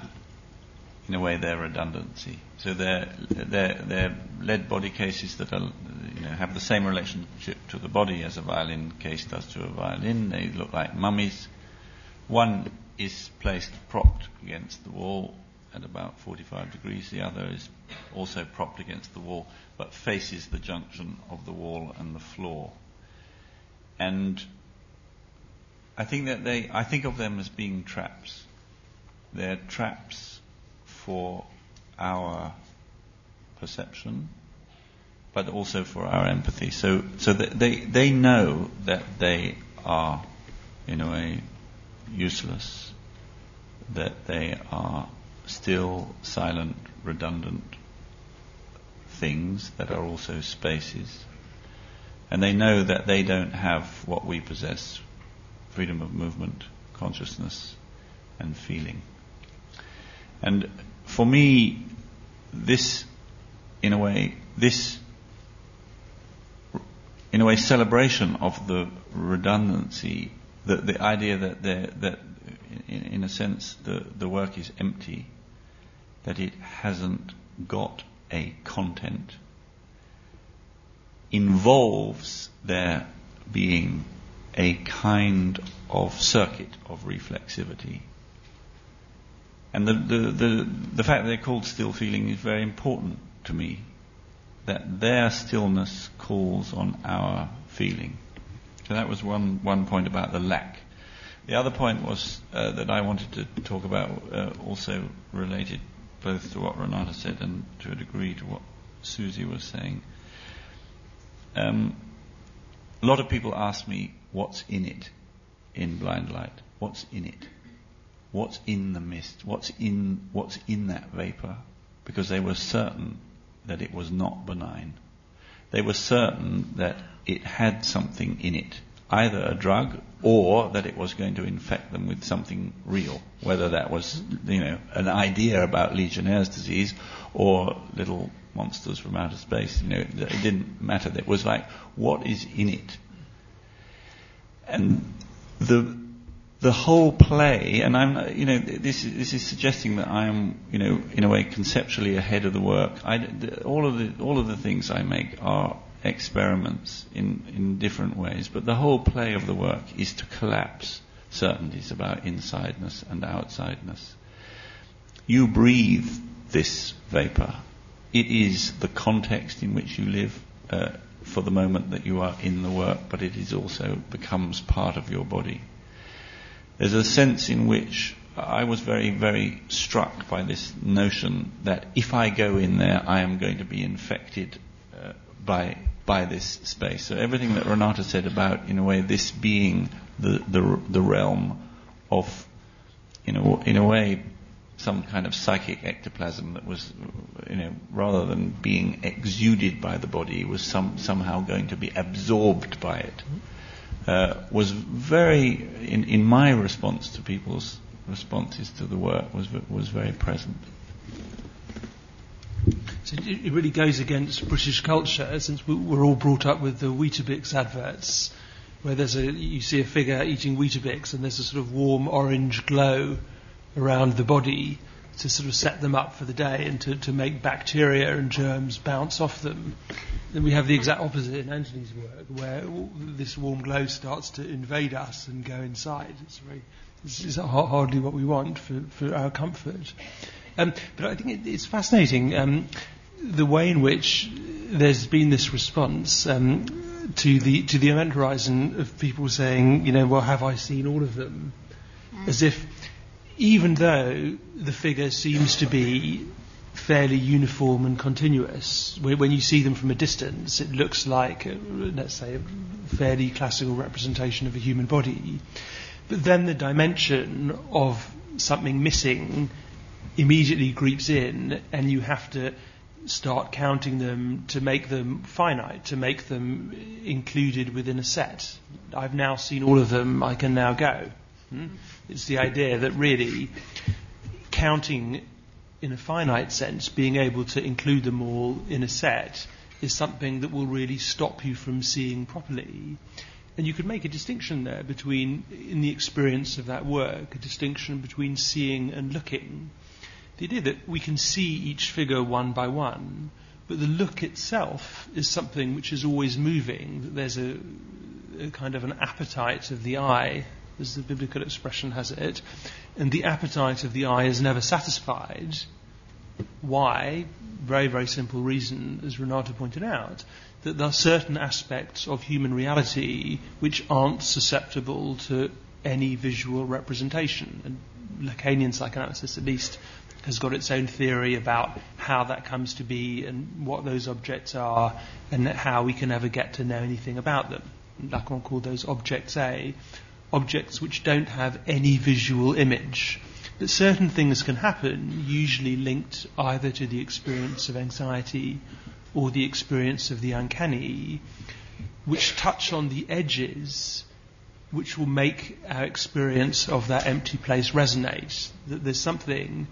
[SPEAKER 4] in a way, their redundancy. So they're, lead body cases that are, you know, have the same relationship to the body as a violin case does to a violin. They look like mummies. One is placed propped against the wall at about 45 degrees. The other is also propped against the wall, but faces the junction of the wall and the floor. And I think that they, I think of them as being traps. They're traps for our perception, but also for our empathy. So, so they, they know that they are, in a way, useless, that they are still silent, redundant things that are also spaces. And they know that they don't have what we possess freedom of movement, consciousness, and feeling. And for me, this, in a way, this, in a way, celebration of the redundancy, the, the idea that, that in, in a sense, the, the work is empty, that it hasn't got a content, involves there being a kind of circuit of reflexivity. And the, the, the, the fact that they're called still feeling is very important to me. That their stillness calls on our feeling. So that was one, one point about the lack. The other point was uh, that I wanted to talk about, uh, also related both to what Renata said and to a degree to what Susie was saying. Um, a lot of people ask me what's in it in blind light. What's in it? What's in the mist? What's in what's in that vapor? Because they were certain that it was not benign. They were certain that it had something in it either a drug or that it was going to infect them with something real, whether that was, you know, an idea about Legionnaire's disease or little monsters from outer space. You know, it didn't matter. It was like, what is in it? And the the whole play, and I'm, you know, this is, this is suggesting that I am, you know, in a way conceptually ahead of the work. I, the, all of the all of the things I make are experiments in, in different ways, but the whole play of the work is to collapse certainties about insideness and outsideness. You breathe this vapor. It is the context in which you live uh, for the moment that you are in the work, but it is also becomes part of your body. There's a sense in which I was very, very struck by this notion that if I go in there, I am going to be infected uh, by by this space. So everything that Renata said about, in a way, this being the the, the realm of, you know, in a way, some kind of psychic ectoplasm that was, you know, rather than being exuded by the body, was some, somehow going to be absorbed by it, uh, was very, in, in my response to people's responses to the work, was, was very present.
[SPEAKER 2] So it really goes against British culture, since we're all brought up with the Weetabix adverts, where there's a you see a figure eating Weetabix, and there's a sort of warm orange glow around the body to sort of set them up for the day and to, to make bacteria and germs bounce off them. Then we have the exact opposite in Antony's work, where this warm glow starts to invade us and go inside. It's very, this is hardly what we want for, for our comfort. Um, but I think it, it's fascinating um, the way in which there's been this response um, to the to the event horizon of people saying, you know, well, have I seen all of them? As if even though the figure seems to be fairly uniform and continuous, when you see them from a distance, it looks like, uh, let's say, a fairly classical representation of a human body. But then the dimension of something missing immediately creeps in, and you have to start counting them to make them finite, to make them included within a set. I've now seen all of them, I can now go. Hmm? It's the idea that really counting in a finite sense, being able to include them all in a set, is something that will really stop you from seeing properly. And you could make a distinction there between, in the experience of that work, a distinction between seeing and looking. The idea that we can see each figure one by one, but the look itself is something which is always moving, that there's a, a kind of an appetite of the eye as the biblical expression has it, and the appetite of the eye is never satisfied. Why? Very, very simple reason, as Renata pointed out, that there are certain aspects of human reality which aren't susceptible to any visual representation. And Lacanian psychoanalysis, at least, has got its own theory about how that comes to be and what those objects are and how we can ever get to know anything about them. Lacan called those objects A objects which don't have any visual image. That certain things can happen, usually linked either to the experience of anxiety or the experience of the uncanny, which touch on the edges which will make our experience of that empty place resonate. That there's something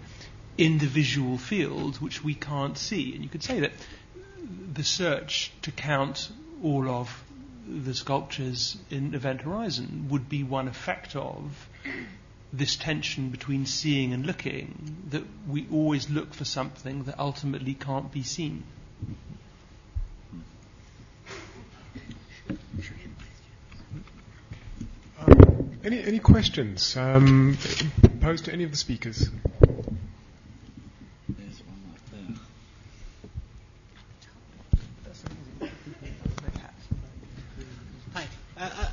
[SPEAKER 2] in the visual field which we can't see. And you could say that the search to count all of the sculptures in Event Horizon would be one effect of this tension between seeing and looking, that we always look for something that ultimately can't be seen.
[SPEAKER 1] Um, any, any questions um, posed to any of the speakers?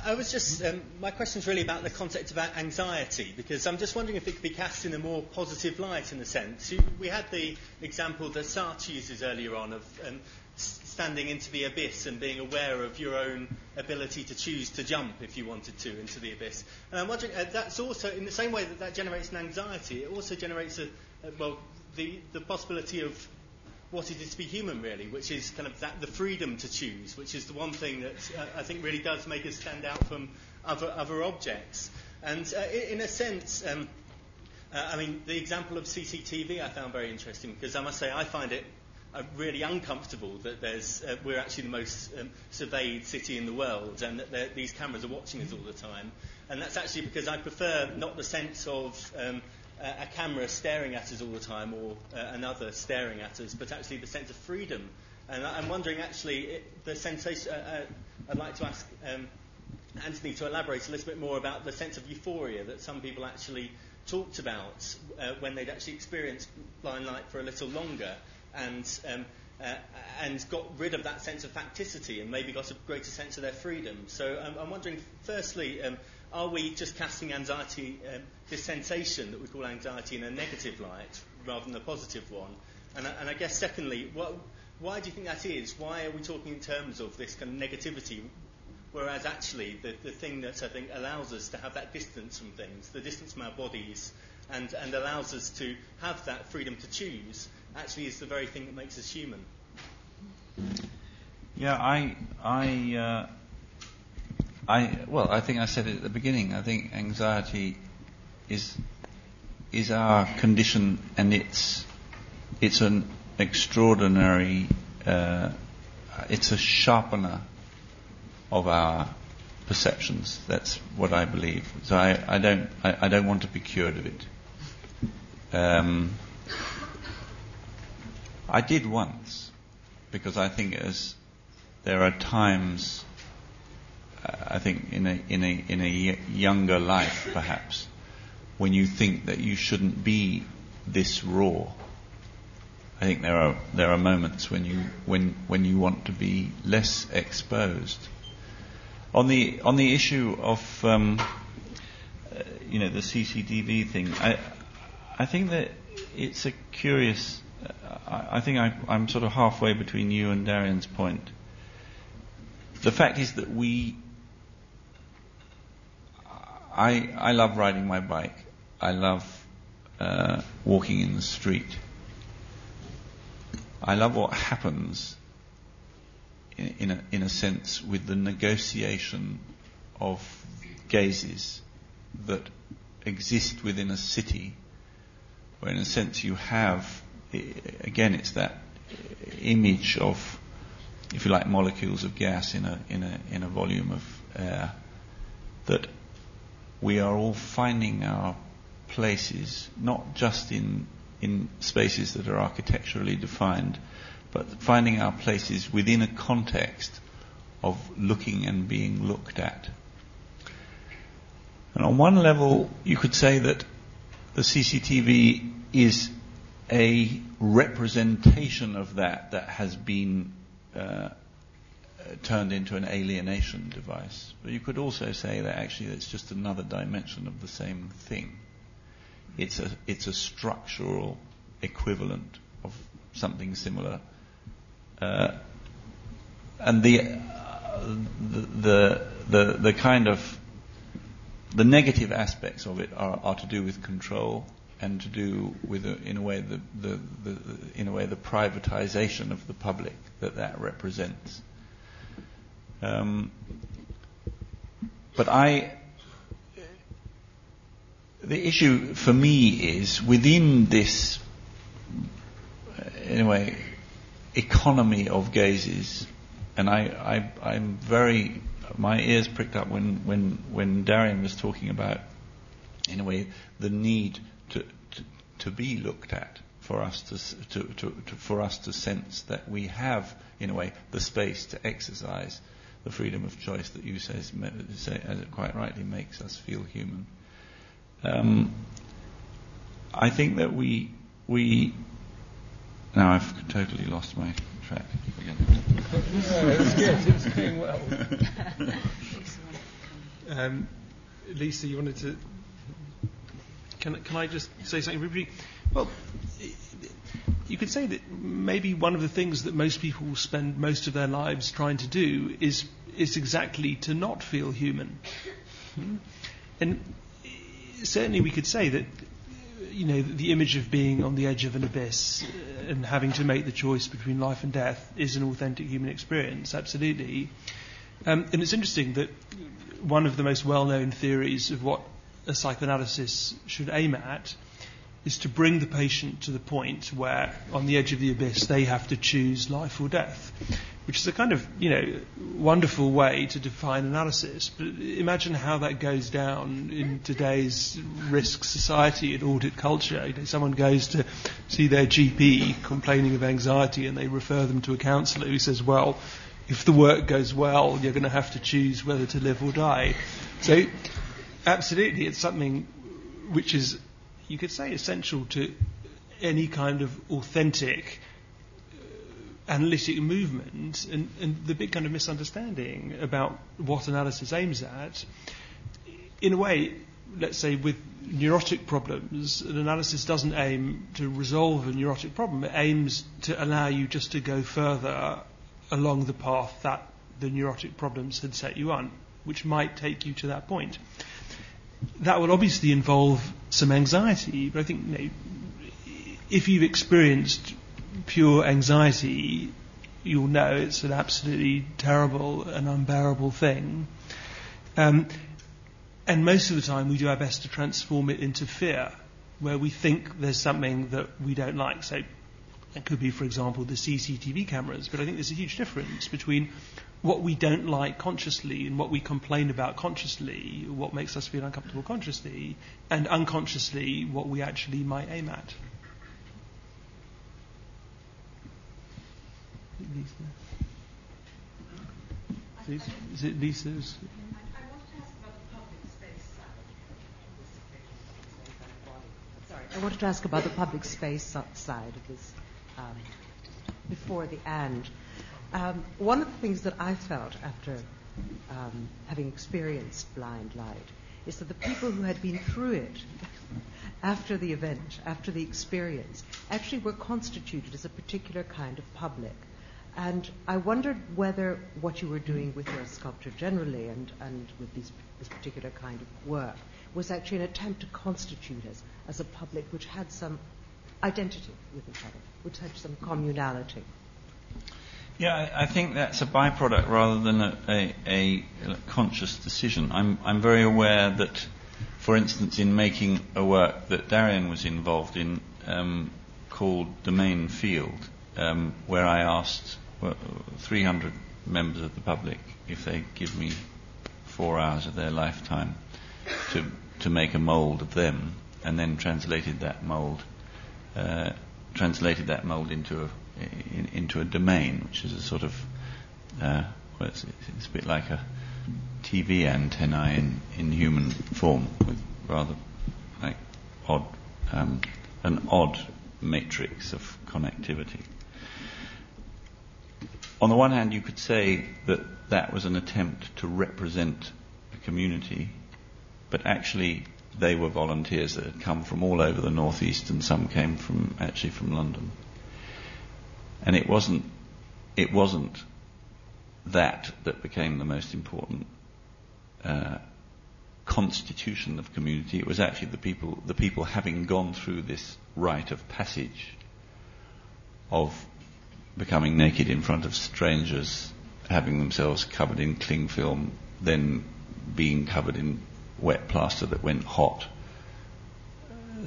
[SPEAKER 6] I just, um, my question is really about the concept about anxiety, because I'm just wondering if it could be cast in a more positive light in a sense. We had the example that Sartre uses earlier on of um, standing into the abyss and being aware of your own ability to choose to jump if you wanted to into the abyss. And I'm wondering, uh, that's also, in the same way that that generates an anxiety, it also generates a well, the, the possibility of what it is to be human, really, which is kind of that, the freedom to choose, which is the one thing that uh, I think really does make us stand out from other, other objects. And uh, in a sense, um, uh, I mean, the example of CCTV I found very interesting because I must say I find it uh, really uncomfortable that there's, uh, we're actually the most um, surveyed city in the world and that these cameras are watching us all the time. And that's actually because I prefer not the sense of um, a camera staring at us all the time or uh, another staring at us, but actually the sense of freedom. And I'm wondering, actually, it, the sensation. Uh, uh, I'd like to ask um, Antony to elaborate a little bit more about the sense of euphoria that some people actually talked about uh, when they'd actually experienced blind light for a little longer, and um, uh, and got rid of that sense of facticity and maybe got a greater sense of their freedom. So I'm wondering, firstly, um, are we just casting anxiety, um, this sensation that we call anxiety, in a negative light rather than a positive one? And, and I guess, secondly, what, why do you think that is? Why are we talking in terms of this kind of negativity? Whereas actually, the, the thing that I think allows us to have that distance from things, the distance from our bodies, and, and allows us to have that freedom to choose, actually is the very thing that makes us human.
[SPEAKER 4] Yeah, I, I, uh, I, well, I think I said it at the beginning. I think anxiety is is our condition, and it's it's an extraordinary, uh, it's a sharpener of our perceptions. That's what I believe. So I, I don't I, I, don't want to be cured of it. Um, I did once because I think as there are times I think in a in a in a younger life perhaps when you think that you shouldn't be this raw. I think there are there are moments when you when when you want to be less exposed. On the on the issue of um, uh, you know the CCTV thing, I I think that it's a curious. Uh, I, I, think I, I'm sort of halfway between you and Darian's point. The fact is that we. I I love riding my bike. I love uh, walking in the street. I love what happens in, a, in a sense, with the negotiation of gazes that exist within a city, where in a sense you have, again, it's that image of, if you like, molecules of gas in a, in a, in a volume of air, that we are all finding our places, not just in, in spaces that are architecturally defined, but finding our places within a context of looking and being looked at. And on one level, you could say that the CCTV is a representation of that that has been uh, turned into an alienation device. But you could also say that actually it's just another dimension of the same thing. It's a, it's a structural equivalent of something similar uh, and the, uh, the, the, the, kind of the negative aspects of it are, are to do with control and to do with, uh, in a way, the, the, the, in a way, the privatization of the public that that represents. Um, but I, the issue for me is within this, in a way, economy of gazes. And I, I, I'm very, my ears pricked up when, when, when Darian was talking about, in a way, the need to, to, to be looked at for us to, to, to, for us to sense that we have, in a way, the space to exercise the freedom of choice that you say, as it quite rightly makes us feel human. Um, I think that we we now I've totally lost my track again.
[SPEAKER 1] it's good. It's going well.
[SPEAKER 2] Um, Lisa, you wanted to. Can, can I just say something? Well, you could say that maybe one of the things that most people spend most of their lives trying to do is is exactly to not feel human. Hmm? And certainly we could say that you know, the image of being on the edge of an abyss uh, and having to make the choice between life and death is an authentic human experience, absolutely. Um, and it's interesting that one of the most well known theories of what a psychoanalysis should aim at is to bring the patient to the point where, on the edge of the abyss, they have to choose life or death which is a kind of you know wonderful way to define analysis. But imagine how that goes down in today's risk society and audit culture. You know, someone goes to see their GP complaining of anxiety, and they refer them to a counsellor who says, "Well, if the work goes well, you're going to have to choose whether to live or die." So, absolutely, it's something which is, you could say, essential to any kind of authentic uh, analytic movement and, and the big kind of misunderstanding about what analysis aims at. In a way, let's say with neurotic problems, an analysis doesn't aim to resolve a neurotic problem. It aims to allow you just to go further along the path that the neurotic problems had set you on, which might take you to that point. That will obviously involve some anxiety, but I think you know, if you've experienced pure anxiety, you'll know it's an absolutely terrible and unbearable thing. Um, and most of the time, we do our best to transform it into fear, where we think there's something that we don't like. So it could be, for example, the CCTV cameras. But I think there's a huge difference between what we don't like consciously and what we complain about consciously, what makes us feel uncomfortable consciously, and unconsciously what we actually might aim at. Lisa? Is it Lisa's?
[SPEAKER 7] I wanted to ask about the public space side of this um, before the and. Um, one of the things that I felt after um, having experienced blind light is that the people who had been through it after the event, after the experience, actually were constituted as a particular kind of public. And I wondered whether what you were doing with your sculpture generally and, and with these, this particular kind of work was actually an attempt to constitute us as a public which had some identity with each other, which had some communality.
[SPEAKER 4] Yeah, I, think that's a byproduct rather than a, a, a, conscious decision. I'm, I'm very aware that, for instance, in making a work that Darian was involved in um, called Domain Field, um, where I asked well, 300 members of the public if they give me four hours of their lifetime to, to make a mold of them, and then translated that mold, uh, translated that mold into a in, into a domain, which is a sort of, uh, well, it's, it's, a bit like a TV antenna in, in human form, with rather like odd, um, an odd matrix of connectivity. On the one hand, you could say that that was an attempt to represent a community, but actually they were volunteers that had come from all over the northeast, and some came from actually from London. And it wasn't, it wasn't that that became the most important uh, constitution of community. It was actually the people, the people having gone through this rite of passage of becoming naked in front of strangers, having themselves covered in cling film, then being covered in wet plaster that went hot.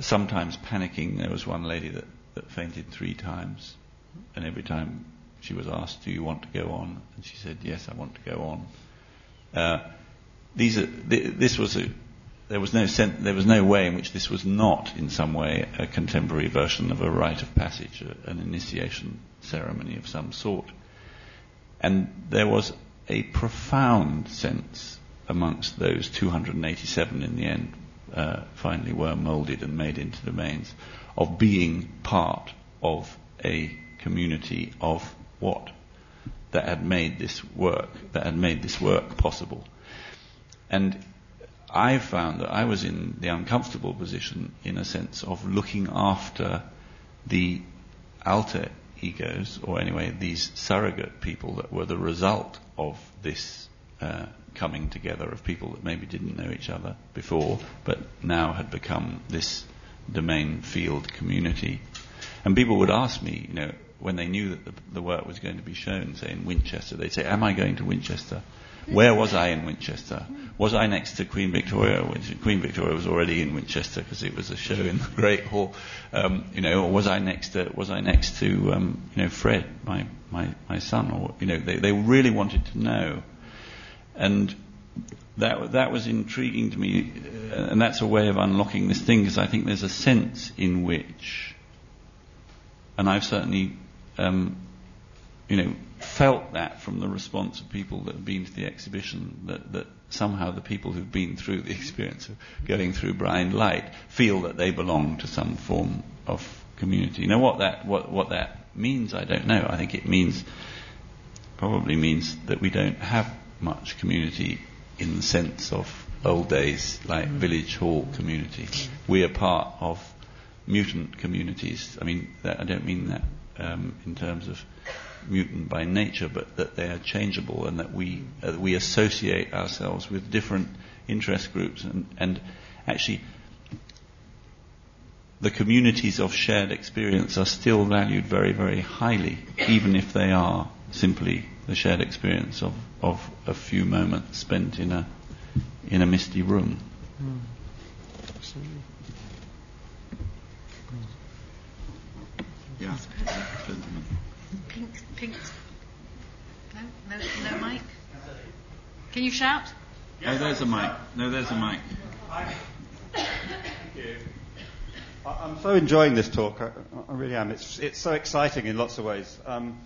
[SPEAKER 4] Sometimes panicking. There was one lady that, that fainted three times and every time she was asked, "Do you want to go on?" and she said, "Yes, I want to go on." Uh, these are, th- this was a, there was no sen- there was no way in which this was not in some way a contemporary version of a rite of passage, a, an initiation ceremony of some sort, and there was a profound sense amongst those 287 in the end uh, finally were moulded and made into domains of being part of a community of what that had made this work, that had made this work possible. And I found that I was in the uncomfortable position, in a sense, of looking after the alter egos, or anyway, these surrogate people that were the result of this uh, coming together of people that maybe didn't know each other before, but now had become this domain field community. And people would ask me, you know, when they knew that the, the, work was going to be shown, say in Winchester, they'd say, Am I going to Winchester? Where was I in Winchester? Was I next to Queen Victoria? Queen Victoria was already in Winchester because it was a show in the Great Hall. Um, you know, or was I next to was I next to um, you know Fred, my, my my son? Or you know, they they really wanted to know, and that that was intriguing to me, uh, and that's a way of unlocking this thing because I think there's a sense in which, and I've certainly um, you know, felt that from the response of people that have been to the exhibition, that, that somehow the people who've been through the experience of going through blind light feel that they belong to some form of community. Now, what that, what, what that means, I don't know. I think it means, probably means that we don't have much community in the sense of old days, like mm. village hall community. We are part of mutant communities. I mean, that, I don't mean that um, in terms of mutant by nature, but that they are changeable and that we uh, we associate ourselves with different interest groups and, and actually the communities of shared experience are still valued very, very highly, even if they are simply the shared experience of, of a few moments spent in a in a misty room. Mm.
[SPEAKER 5] Yeah. Pink, pink. No, no, no mic. Can you shout?
[SPEAKER 4] Oh, there's a mic. No, there's a mic. Thank you.
[SPEAKER 8] I'm so enjoying this talk. I, I really am. It's, it's so exciting in lots of ways. Um,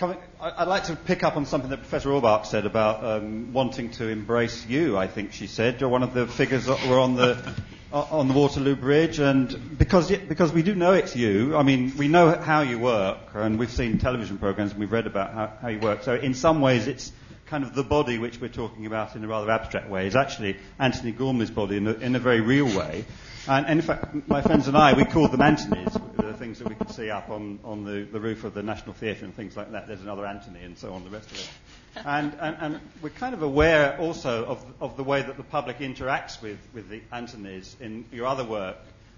[SPEAKER 8] coming, I, would like to pick up on something that Professor Orbach said about um, wanting to embrace you. I think she said you're one of the figures that were on the on the Waterloo Bridge, and because because we do know it's you. I mean, we know how you work, and we've seen television programs, and we've read about how, how you work. So in some ways, it's kind of the body which we're talking about in a rather abstract way is actually Antony Gormley's body in a, in a very real way. And, and, in fact, my friends and I, we called them Antonies, the things that we could see up on, on the, the roof of the National Theatre and things like that. There's another Antony and so on, the rest of it. And, and, and we're kind of aware also of, of the way that the public interacts with, with the Antonies in your other work.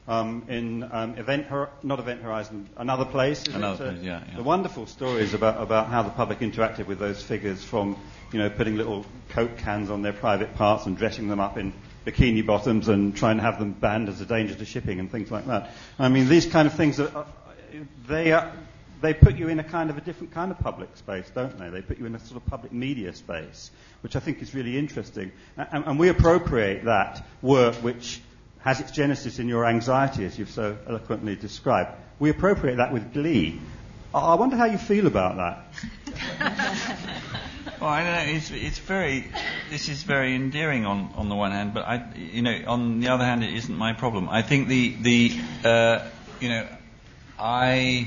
[SPEAKER 8] Um, in um, event, not Event Horizon, another place.
[SPEAKER 4] Another place, yeah, yeah.
[SPEAKER 8] The wonderful stories about, about how the public interacted with those figures, from you know putting little coke cans on their private parts and dressing them up in bikini bottoms and try and have them banned as a danger to shipping and things like that. I mean, these kind of things, are, uh, they, are, they put you in a kind of a different kind of public space, don't they? They put you in a sort of public media space, which I think is really interesting. And, and we appropriate that work which has its genesis in your anxiety, as you've so eloquently described. We appropriate that with glee. I wonder how you feel about that.
[SPEAKER 4] Well, I don't know. It's, it's very. This is very endearing on, on the one hand, but I, you know, on the other hand, it isn't my problem. I think the the, uh, you know, I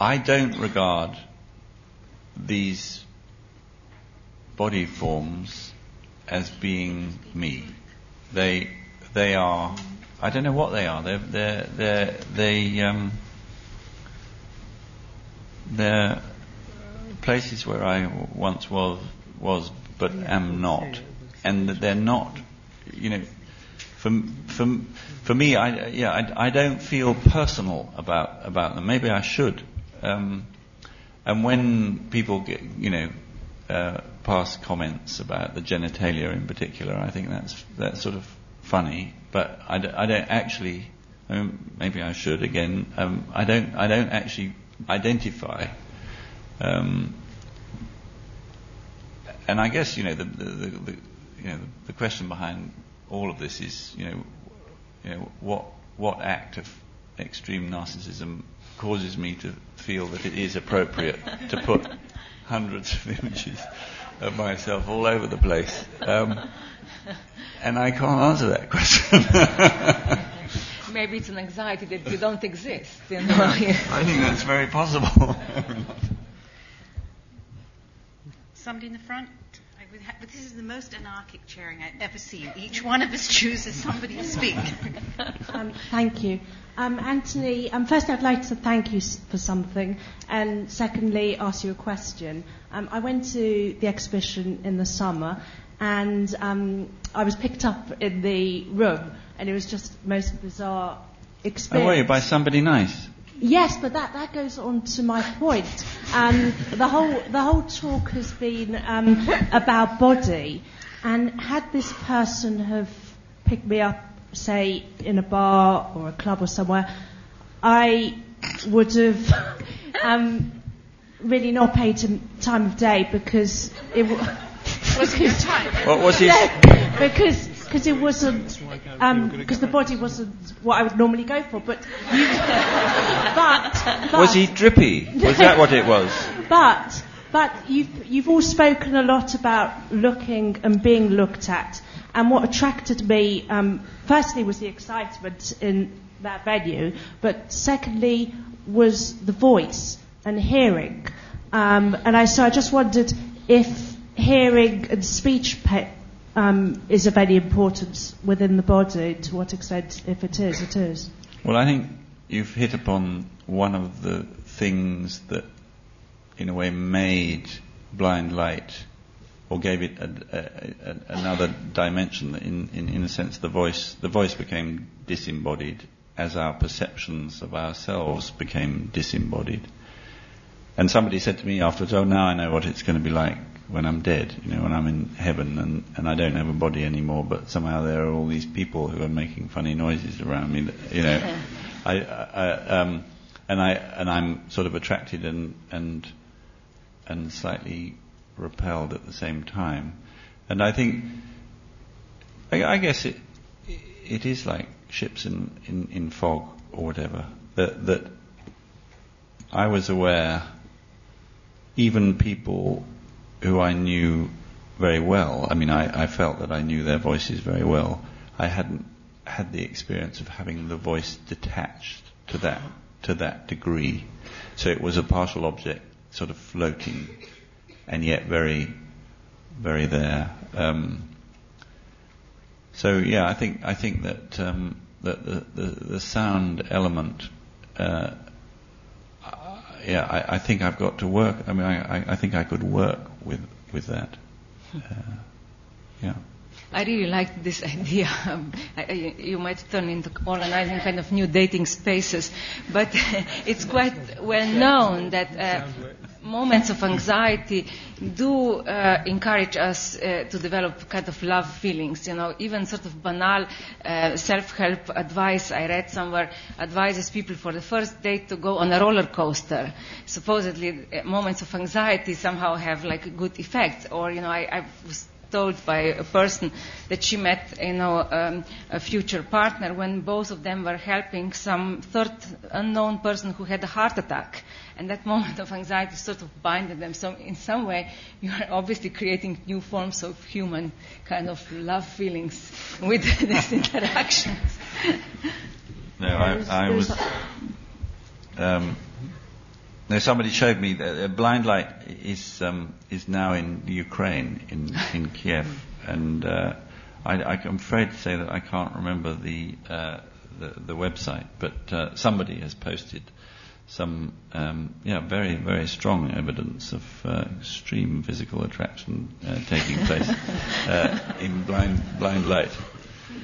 [SPEAKER 4] I don't regard these body forms as being me. They they are. I don't know what they are. They're they're they're they um. They're places where I once was, was but am not, and that they're not, you know, for for for me, I yeah, I, I don't feel personal about about them. Maybe I should. Um, and when people get, you know, uh, pass comments about the genitalia in particular, I think that's that's sort of funny. But I d- I don't actually. Um, maybe I should again. Um, I don't. I don't actually identify um, and I guess you know the, the, the, the, you know the question behind all of this is you know you know what what act of extreme narcissism causes me to feel that it is appropriate to put hundreds of images of myself all over the place. Um, and I can't answer that question.
[SPEAKER 3] Maybe it's an anxiety that you don't exist. You know?
[SPEAKER 4] I think that's very possible.
[SPEAKER 5] Somebody in the front? but This is the most anarchic chairing I've ever seen. Each one of us chooses somebody to speak.
[SPEAKER 9] um, thank you. Um, Antony, um, first I'd like to thank you for something, and secondly, ask you a question. Um, I went to the exhibition in the summer, and um, I was picked up in the room, and it was just the most bizarre experience.
[SPEAKER 4] Oh, were you by somebody nice?
[SPEAKER 9] Yes, but that, that goes on to my point. Um, the whole the whole talk has been um, about body, and had this person have picked me up, say in a bar or a club or somewhere, I would have um, really not paid him time of day because it w-
[SPEAKER 5] was your time.
[SPEAKER 4] What was his?
[SPEAKER 9] because because it wasn't because um, the body wasn't what I would normally go for. But, you, but, but
[SPEAKER 4] was he drippy? Was that what it was?
[SPEAKER 9] But but you've you've all spoken a lot about looking and being looked at, and what attracted me um, firstly was the excitement in that venue, but secondly was the voice and hearing. Um, and I, so I just wondered if hearing and speech pe- um, is of any importance within the body, to what extent, if it is, it is.
[SPEAKER 4] Well, I think you've hit upon one of the things that, in a way, made blind light or gave it a, a, a, another dimension. In, in, in a sense, the voice, the voice became disembodied as our perceptions of ourselves became disembodied. And somebody said to me afterwards, "Oh, now I know what it's going to be like when I'm dead. You know, when I'm in heaven and, and I don't have a body anymore, but somehow there are all these people who are making funny noises around me. That, you know, I, I um, and I and I'm sort of attracted and and and slightly repelled at the same time. And I think, I, I guess it it is like ships in, in, in fog or whatever. That that I was aware, even people who I knew very well. I mean, I, I felt that I knew their voices very well. I hadn't had the experience of having the voice detached to that to that degree. So it was a partial object, sort of floating, and yet very, very there. Um, so yeah, I think I think that um, that the, the, the sound element. Uh, yeah, I, I, think I've got to work. I mean, I, I think I could work with with that. Uh, yeah.
[SPEAKER 3] I really like this idea. Um, I, you might turn into organizing kind of new dating spaces, but it's quite well known that uh, moments of anxiety do uh, encourage us uh, to develop kind of love feelings. You know, even sort of banal uh, self-help advice I read somewhere advises people for the first date to go on a roller coaster. Supposedly, uh, moments of anxiety somehow have like a good effect. Or you know, I, I was told by a person that she met, you know, um, a future partner when both of them were helping some third unknown person who had a heart attack. And that moment of anxiety sort of binded them. So in some way, you are obviously creating new forms of human kind of love feelings with these interactions.
[SPEAKER 4] No, I, I was. Um, no, somebody showed me that uh, Blind Light is um, is now in Ukraine, in in Kiev, and uh, I, am afraid to say that I can't remember the uh, the, the, website, but uh, somebody has posted some um, yeah very very strong evidence of uh, extreme physical attraction uh, taking place in Blind Blind Light. Um.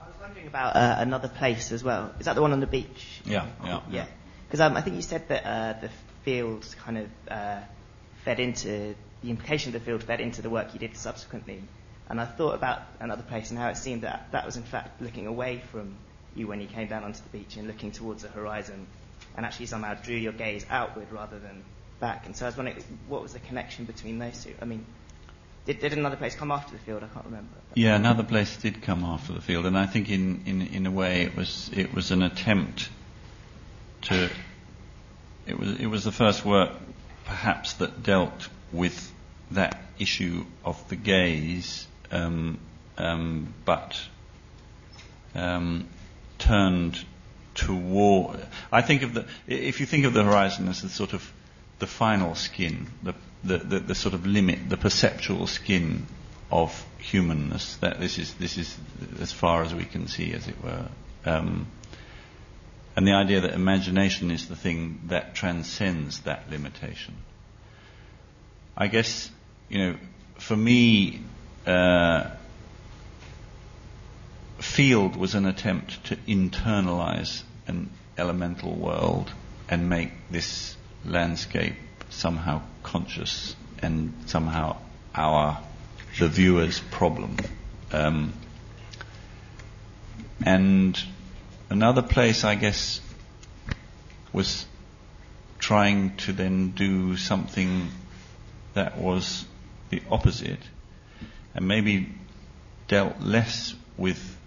[SPEAKER 10] I was wondering about uh, another place as well. Is that the one on the beach?
[SPEAKER 4] Yeah, yeah.
[SPEAKER 10] Yeah. Because um, I think you said that uh, the fields kind of uh, fed into, the implication of the field fed into the work you did subsequently. And I thought about another place and how it seemed that that was in fact looking away from you when you came down onto the beach and looking towards the horizon and actually somehow drew your gaze outward rather than back. And so I was wondering, what was the connection between those two? I mean, did, did another place come after the field? I can't remember.
[SPEAKER 4] Yeah, another place did come after the field, and I think in, in, in a way it was it was an attempt to. It was it was the first work, perhaps, that dealt with that issue of the gaze, um, um, but um, turned toward. I think of the if you think of the horizon as the sort of the final skin, the the, the, the sort of limit, the perceptual skin of humanness. That this is this is as far as we can see, as it were. And the idea that imagination is the thing that transcends that limitation. I guess, you know, for me, uh, field was an attempt to internalize an elemental world and make this landscape somehow conscious and somehow our the viewer's problem. Um, and another place, I guess, was trying to then do something that was the opposite and maybe dealt less with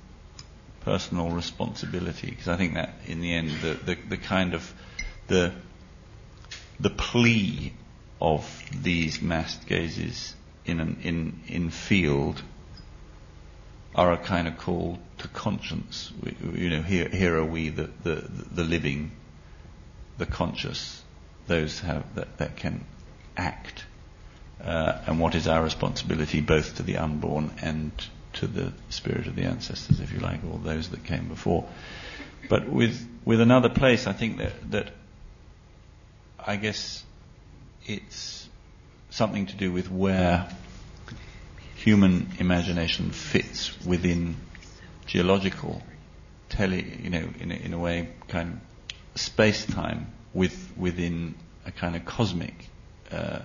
[SPEAKER 4] personal responsibility because I think that in the end the, the, the kind of the the plea of these massed gazes in, an, in, in field are a kind of call to conscience. We, you know, here, here are we, the, the, the living, the conscious, those have, that, that can act. Uh, and what is our responsibility both to the unborn and to the spirit of the ancestors, if you like, or those that came before. But with, with another place, I think that, that I guess it's something to do with where human imagination fits within geological, tele, you know, in a, in a way, kind of space-time with, within a kind of cosmic. Uh,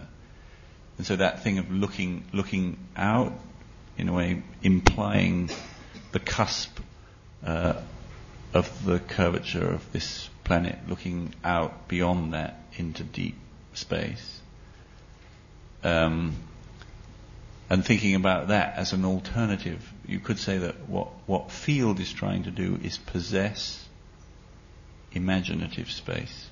[SPEAKER 4] and so that thing of looking, looking out, in a way, implying the cusp uh, of the curvature of this planet, looking out beyond that into deep space. Um, and thinking about that as an alternative, you could say that what, what field is trying to do is possess imaginative space.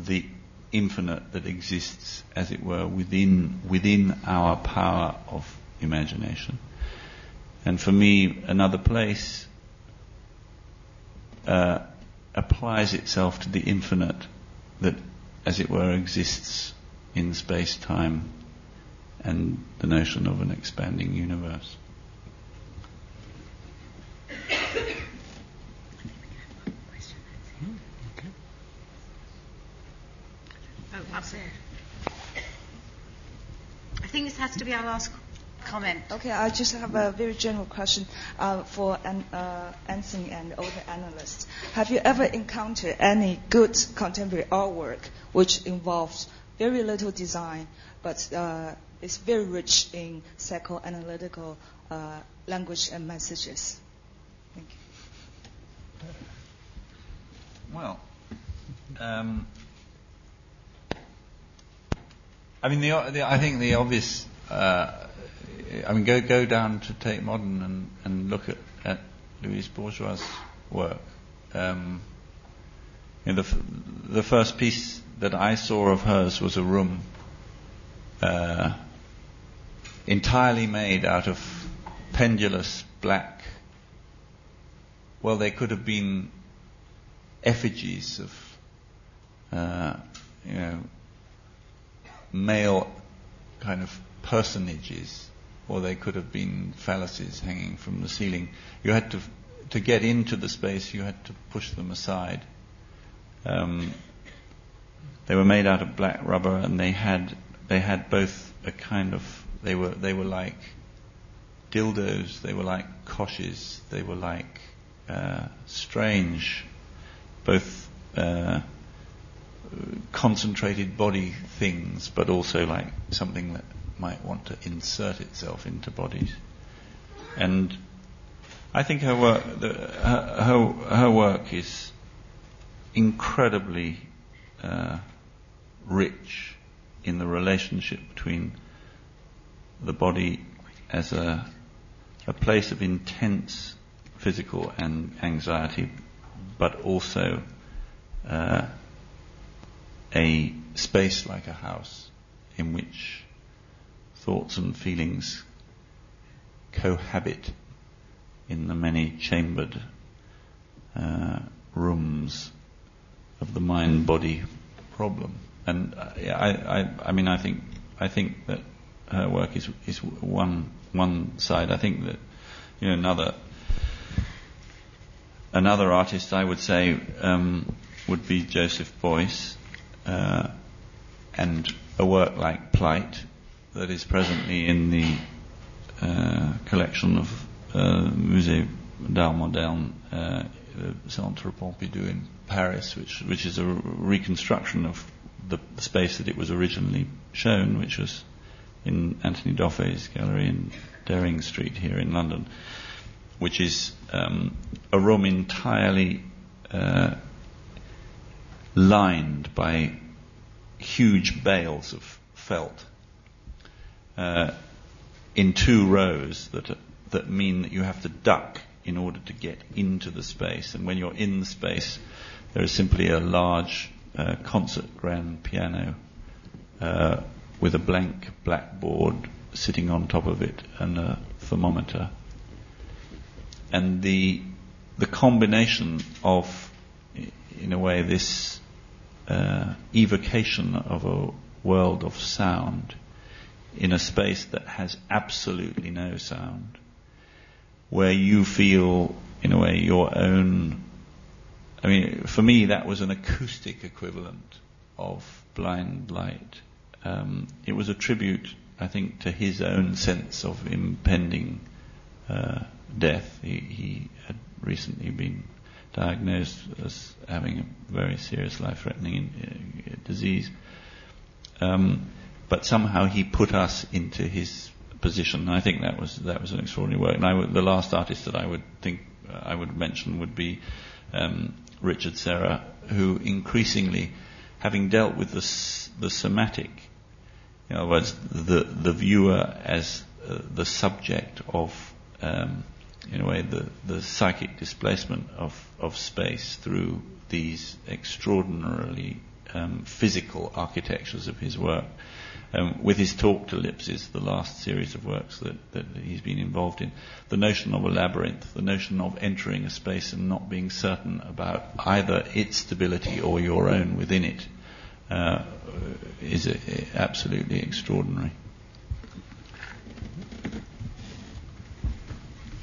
[SPEAKER 4] The infinite that exists, as it were, within, within our power of imagination. And for me, another place uh, applies itself to the infinite that, as it were, exists in space time and the notion of an expanding universe.
[SPEAKER 5] Oh, up there. I think this has to be our last comment.
[SPEAKER 11] Okay, I just have a very general question uh, for an, uh, Antony and all the analysts. Have you ever encountered any good contemporary artwork which involves very little design, but uh, is very rich in psychoanalytical uh, language and messages? Thank you.
[SPEAKER 4] Well, um, I mean, the, the, I think the obvious. Uh, I mean, go go down to Tate Modern and, and look at, at Louise Bourgeois' work. Um, you know, the, the first piece that I saw of hers was a room uh, entirely made out of pendulous black. Well, they could have been effigies of, uh, you know, male kind of personages, or they could have been phalluses hanging from the ceiling. You had to, to get into the space, you had to push them aside. Um, they were made out of black rubber, and they had they had both a kind of they were they were like dildos, they were like koshes, they were like uh, strange, both uh, concentrated body things, but also like something that might want to insert itself into bodies. And I think her work, the, her, her, her work is incredibly uh, rich in the relationship between the body as a, a place of intense physical and anxiety, but also uh, a space like a house in which thoughts and feelings cohabit in the many chambered uh, rooms of the mind body problem. And uh, I, I, I mean, I think, I think that her work is, is one, one side. I think that, you know, another, another artist I would say um, would be Joseph Beuys, uh, and a work like Plight that is presently in the uh, collection of uh, Musée d'Art Moderne, uh, Centre Pompidou in Paris, which, which is a reconstruction of the space that it was originally shown, which was in Anthony d'Offay's gallery in Dering Street here in London, which is um, a room entirely uh, lined by huge bales of felt uh, in two rows that that mean that you have to duck in order to get into the space. And when you're in the space, there is simply a large uh, concert grand piano uh, with a blank blackboard sitting on top of it and a thermometer. And the, the combination of, in a way, this uh, evocation of a world of sound in a space that has absolutely no sound, where you feel, in a way, your own. I mean, for me, that was an acoustic equivalent of blind light. Um, it was a tribute, I think, to his own sense of impending uh, death. He, he, had recently been diagnosed as having a very serious life-threatening uh, disease. Um, but somehow he put us into his position. I think that was that was an extraordinary work. And would, the last artist that I would think uh, I would mention would be um, Richard Serra, who increasingly, having dealt with the the somatic, in other words, the the viewer as uh, the subject of, um, in a way, the the psychic displacement of of space through these extraordinarily um, physical architectures of his work. Um, with his torqued ellipses, the last series of works that, that he's been involved in, the notion of a labyrinth, the notion of entering a space and not being certain about either its stability or your own within it, uh, is absolutely extraordinary.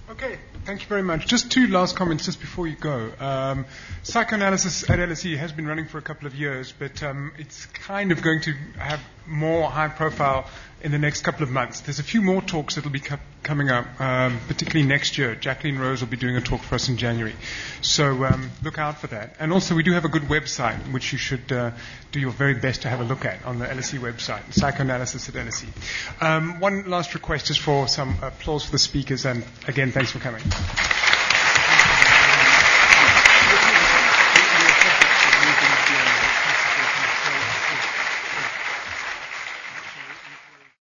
[SPEAKER 1] Okay. Thank you very much. Just two last comments just before you go. Um, psychoanalysis at LSE has been running for a couple of years, but um, it's kind of going to have more high profile in the next couple of months. There's a few more talks that will be cu- coming up, um, particularly next year. Jacqueline Rose will be doing a talk for us in January. So um, look out for that. And also, we do have a good website, which you should uh, do your very best to have a look at on the LSE website, Psychoanalysis at LSE. Um, one last request is for some applause for the speakers, and again, thanks for coming.